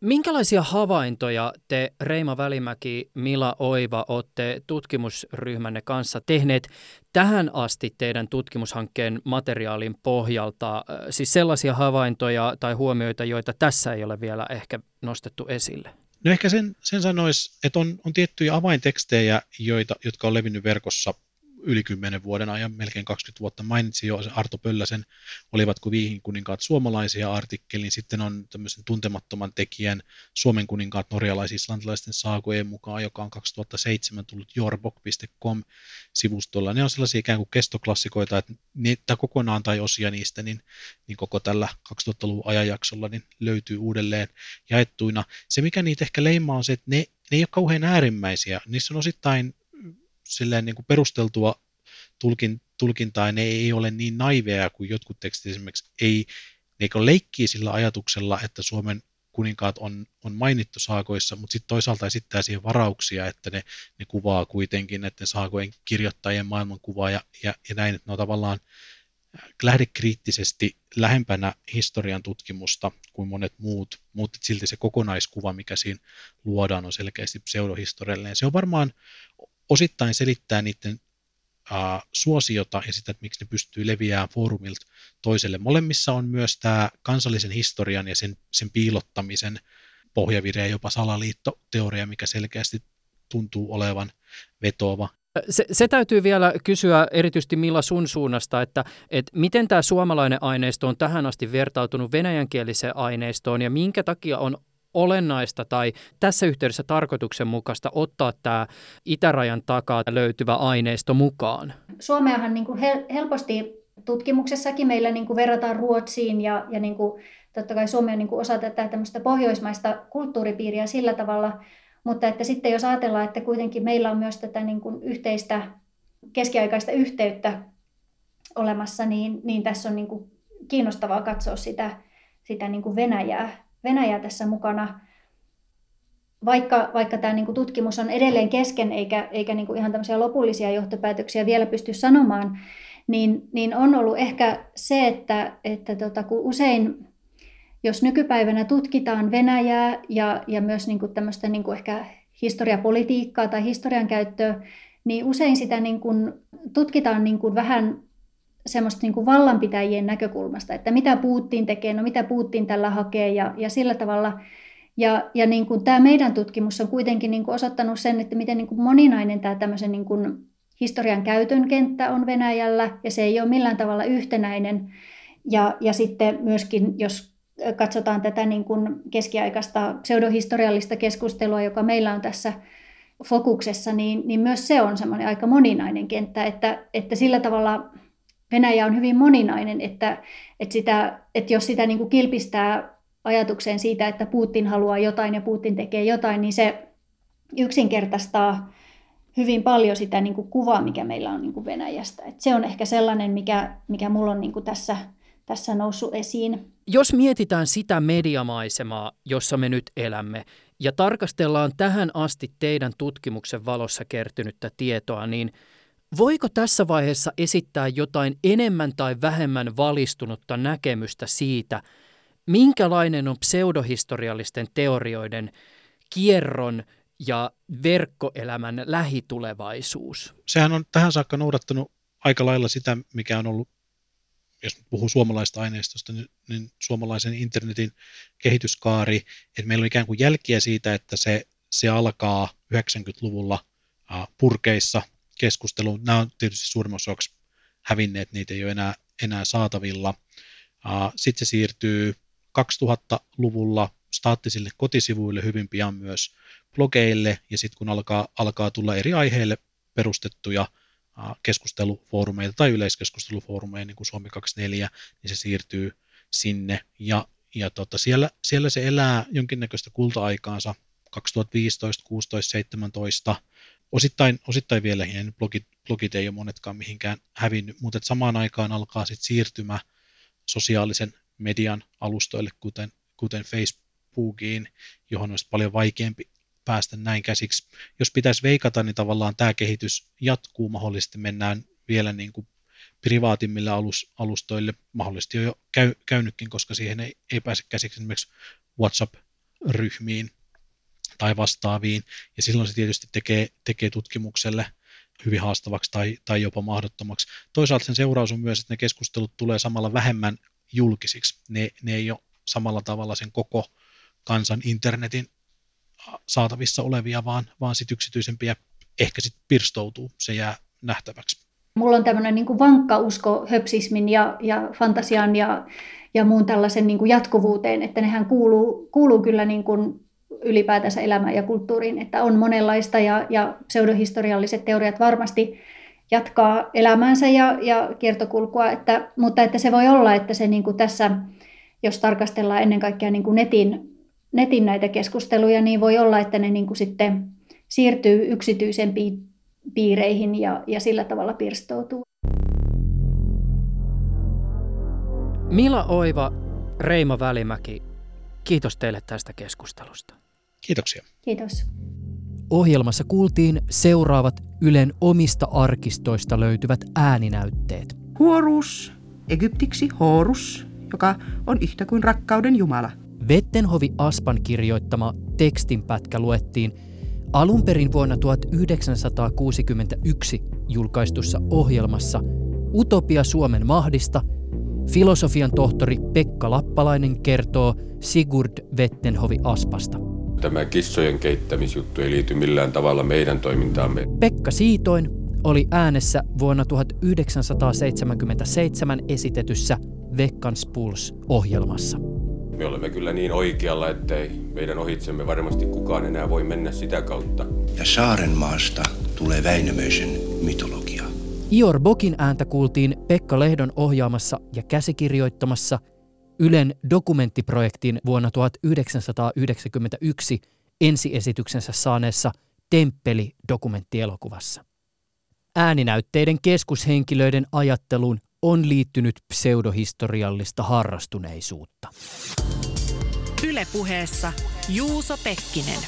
Minkälaisia havaintoja te Reima Välimäki, Mila Oiva, olette tutkimusryhmänne kanssa tehneet tähän asti teidän tutkimushankkeen materiaalin pohjalta? Siis sellaisia havaintoja tai huomioita, joita tässä ei ole vielä ehkä nostettu esille? No ehkä sen, sen sanoisi, että on, on tiettyjä avaintekstejä, joita, jotka on levinnyt verkossa yli 10 vuoden ajan, melkein 20 vuotta. Mainitsin jo Arto Pölläsen, olivatko viihin kuninkaat suomalaisia artikkelin. Sitten on tämmöisen tuntemattoman tekijän Suomen kuninkaat norjalais-islantilaisten saakojen mukaan, joka on 2007 tullut jorbok.com-sivustolla. Ne on sellaisia ikään kuin kestoklassikoita, että niitä kokonaan tai osia niistä, niin, niin koko tällä 2000-luvun ajanjaksolla niin löytyy uudelleen jaettuina. Se, mikä niitä ehkä leimaa, on se, että ne, ne ei ole kauhean äärimmäisiä. Niissä on osittain silleen niin kuin perusteltua tulkin, tulkintaa, ne ei ole niin naiveja kuin jotkut tekstit esimerkiksi ei, ne ei leikkii sillä ajatuksella, että Suomen kuninkaat on, on mainittu saakoissa, mutta sitten toisaalta esittää siihen varauksia, että ne, ne kuvaa kuitenkin että saakojen kirjoittajien maailmankuvaa ja, ja, ja näin, että ne on tavallaan lähdekriittisesti lähempänä historian tutkimusta kuin monet muut, mutta silti se kokonaiskuva, mikä siinä luodaan, on selkeästi pseudohistoriallinen. Se on varmaan osittain selittää niiden uh, suosiota ja sitä, että miksi ne pystyy leviämään foorumilta toiselle. Molemmissa on myös tämä kansallisen historian ja sen, sen piilottamisen pohjavire ja jopa salaliittoteoria, mikä selkeästi tuntuu olevan vetoava. Se, se täytyy vielä kysyä erityisesti Milla sun suunnasta, että, että miten tämä suomalainen aineisto on tähän asti vertautunut venäjänkieliseen aineistoon ja minkä takia on olennaista tai tässä yhteydessä tarkoituksenmukaista ottaa tämä itärajan takaa löytyvä aineisto mukaan? Suomeahan niin kuin helposti tutkimuksessakin meillä niin kuin verrataan Ruotsiin ja, ja niin kuin, totta kai Suomi on niin kuin osa tätä tämmöistä pohjoismaista kulttuuripiiriä sillä tavalla, mutta että sitten jos ajatellaan, että kuitenkin meillä on myös tätä niin kuin yhteistä keskiaikaista yhteyttä olemassa, niin, niin tässä on niin kuin kiinnostavaa katsoa sitä, sitä niin kuin Venäjää Venäjä tässä mukana, vaikka, vaikka tämä niin kuin tutkimus on edelleen kesken eikä, eikä niin kuin ihan tämmöisiä lopullisia johtopäätöksiä vielä pysty sanomaan, niin, niin on ollut ehkä se, että, että tota, kun usein jos nykypäivänä tutkitaan Venäjää ja, ja myös niin kuin tämmöistä niin kuin ehkä historiapolitiikkaa tai historian käyttöä, niin usein sitä niin kuin tutkitaan niin kuin vähän semmoista niin kuin vallanpitäjien näkökulmasta, että mitä Putin tekee, no mitä Putin tällä hakee ja, ja sillä tavalla. Ja, ja niin kuin tämä meidän tutkimus on kuitenkin niin kuin osoittanut sen, että miten niin kuin moninainen tämä tämmöisen niin kuin historian käytön kenttä on Venäjällä ja se ei ole millään tavalla yhtenäinen. Ja, ja sitten myöskin, jos katsotaan tätä niin kuin keskiaikaista pseudohistoriallista keskustelua, joka meillä on tässä fokuksessa, niin, niin myös se on semmoinen aika moninainen kenttä, että, että sillä tavalla Venäjä on hyvin moninainen, että, että, sitä, että jos sitä niin kuin kilpistää ajatukseen siitä, että Putin haluaa jotain ja Putin tekee jotain, niin se yksinkertaistaa hyvin paljon sitä niin kuin kuvaa, mikä meillä on niin kuin Venäjästä. Et se on ehkä sellainen, mikä, mikä mulla on niin kuin tässä, tässä noussut esiin. Jos mietitään sitä mediamaisemaa, jossa me nyt elämme, ja tarkastellaan tähän asti teidän tutkimuksen valossa kertynyttä tietoa, niin voiko tässä vaiheessa esittää jotain enemmän tai vähemmän valistunutta näkemystä siitä, minkälainen on pseudohistoriallisten teorioiden kierron ja verkkoelämän lähitulevaisuus? Sehän on tähän saakka noudattanut aika lailla sitä, mikä on ollut, jos puhuu suomalaista aineistosta, niin, niin suomalaisen internetin kehityskaari, että meillä on ikään kuin jälkiä siitä, että se, se alkaa 90-luvulla uh, purkeissa keskusteluun. Nämä on tietysti suurimmaksi osaksi hävinneet, niitä ei ole enää, enää saatavilla. Sitten se siirtyy 2000-luvulla staattisille kotisivuille hyvin pian myös blogeille, ja sitten kun alkaa, alkaa tulla eri aiheille perustettuja keskustelufoorumeita tai yleiskeskustelufoorumeja, niin kuin Suomi 24, niin se siirtyy sinne, ja, ja tota, siellä, siellä se elää jonkinnäköistä kulta-aikaansa 2015, 16, 17, osittain, osittain vielä, ja blogit, blogit ei ole monetkaan mihinkään hävinnyt, mutta samaan aikaan alkaa sitten siirtymä sosiaalisen median alustoille, kuten, kuten Facebookiin, johon olisi paljon vaikeampi päästä näin käsiksi. Jos pitäisi veikata, niin tavallaan tämä kehitys jatkuu, mahdollisesti mennään vielä niin kuin privaatimmille alus, alustoille, mahdollisesti jo käy, käynytkin, koska siihen ei, ei pääse käsiksi esimerkiksi WhatsApp-ryhmiin tai vastaaviin, ja silloin se tietysti tekee, tekee tutkimukselle hyvin haastavaksi tai, tai jopa mahdottomaksi. Toisaalta sen seuraus on myös, että ne keskustelut tulee samalla vähemmän julkisiksi. Ne, ne ei ole samalla tavalla sen koko kansan internetin saatavissa olevia, vaan, vaan sit yksityisempiä ehkä sitten pirstoutuu, se jää nähtäväksi. Mulla on tämmöinen niin vankka usko höpsismin ja, ja fantasian ja, ja muun tällaisen niin jatkuvuuteen, että nehän kuuluu, kuuluu kyllä niin kuin ylipäätänsä elämään ja kulttuuriin, että on monenlaista ja, ja pseudohistorialliset teoriat varmasti jatkaa elämäänsä ja, ja kiertokulkua, että, mutta että se voi olla, että se niin kuin tässä, jos tarkastellaan ennen kaikkea niin kuin netin netin näitä keskusteluja, niin voi olla, että ne niin kuin sitten siirtyy yksityisempiin piireihin ja, ja sillä tavalla pirstoutuu. Mila Oiva, Reimo Välimäki, kiitos teille tästä keskustelusta. Kiitoksia. Kiitos. Ohjelmassa kuultiin seuraavat Ylen omista arkistoista löytyvät ääninäytteet. Huorus, egyptiksi Horus, joka on yhtä kuin rakkauden jumala – Vettenhovi Aspan kirjoittama tekstinpätkä luettiin alun perin vuonna 1961 julkaistussa ohjelmassa Utopia Suomen mahdista filosofian tohtori Pekka Lappalainen kertoo Sigurd Vettenhovi Aspasta. Tämä kissojen keittämisjuttu ei liity millään tavalla meidän toimintaamme. Pekka Siitoin oli äänessä vuonna 1977 esitetyssä Vekkans Puls-ohjelmassa. Me olemme kyllä niin oikealla, ettei meidän ohitsemme varmasti kukaan enää voi mennä sitä kautta. Ja Saarenmaasta tulee Väinämöisen mytologia. Ior Bokin ääntä kuultiin Pekka Lehdon ohjaamassa ja käsikirjoittamassa Ylen dokumenttiprojektin vuonna 1991 ensiesityksensä saaneessa Temppeli-dokumenttielokuvassa. Ääninäytteiden keskushenkilöiden ajatteluun on liittynyt pseudohistoriallista harrastuneisuutta. Ylepuheessa Juuso Pekkinen.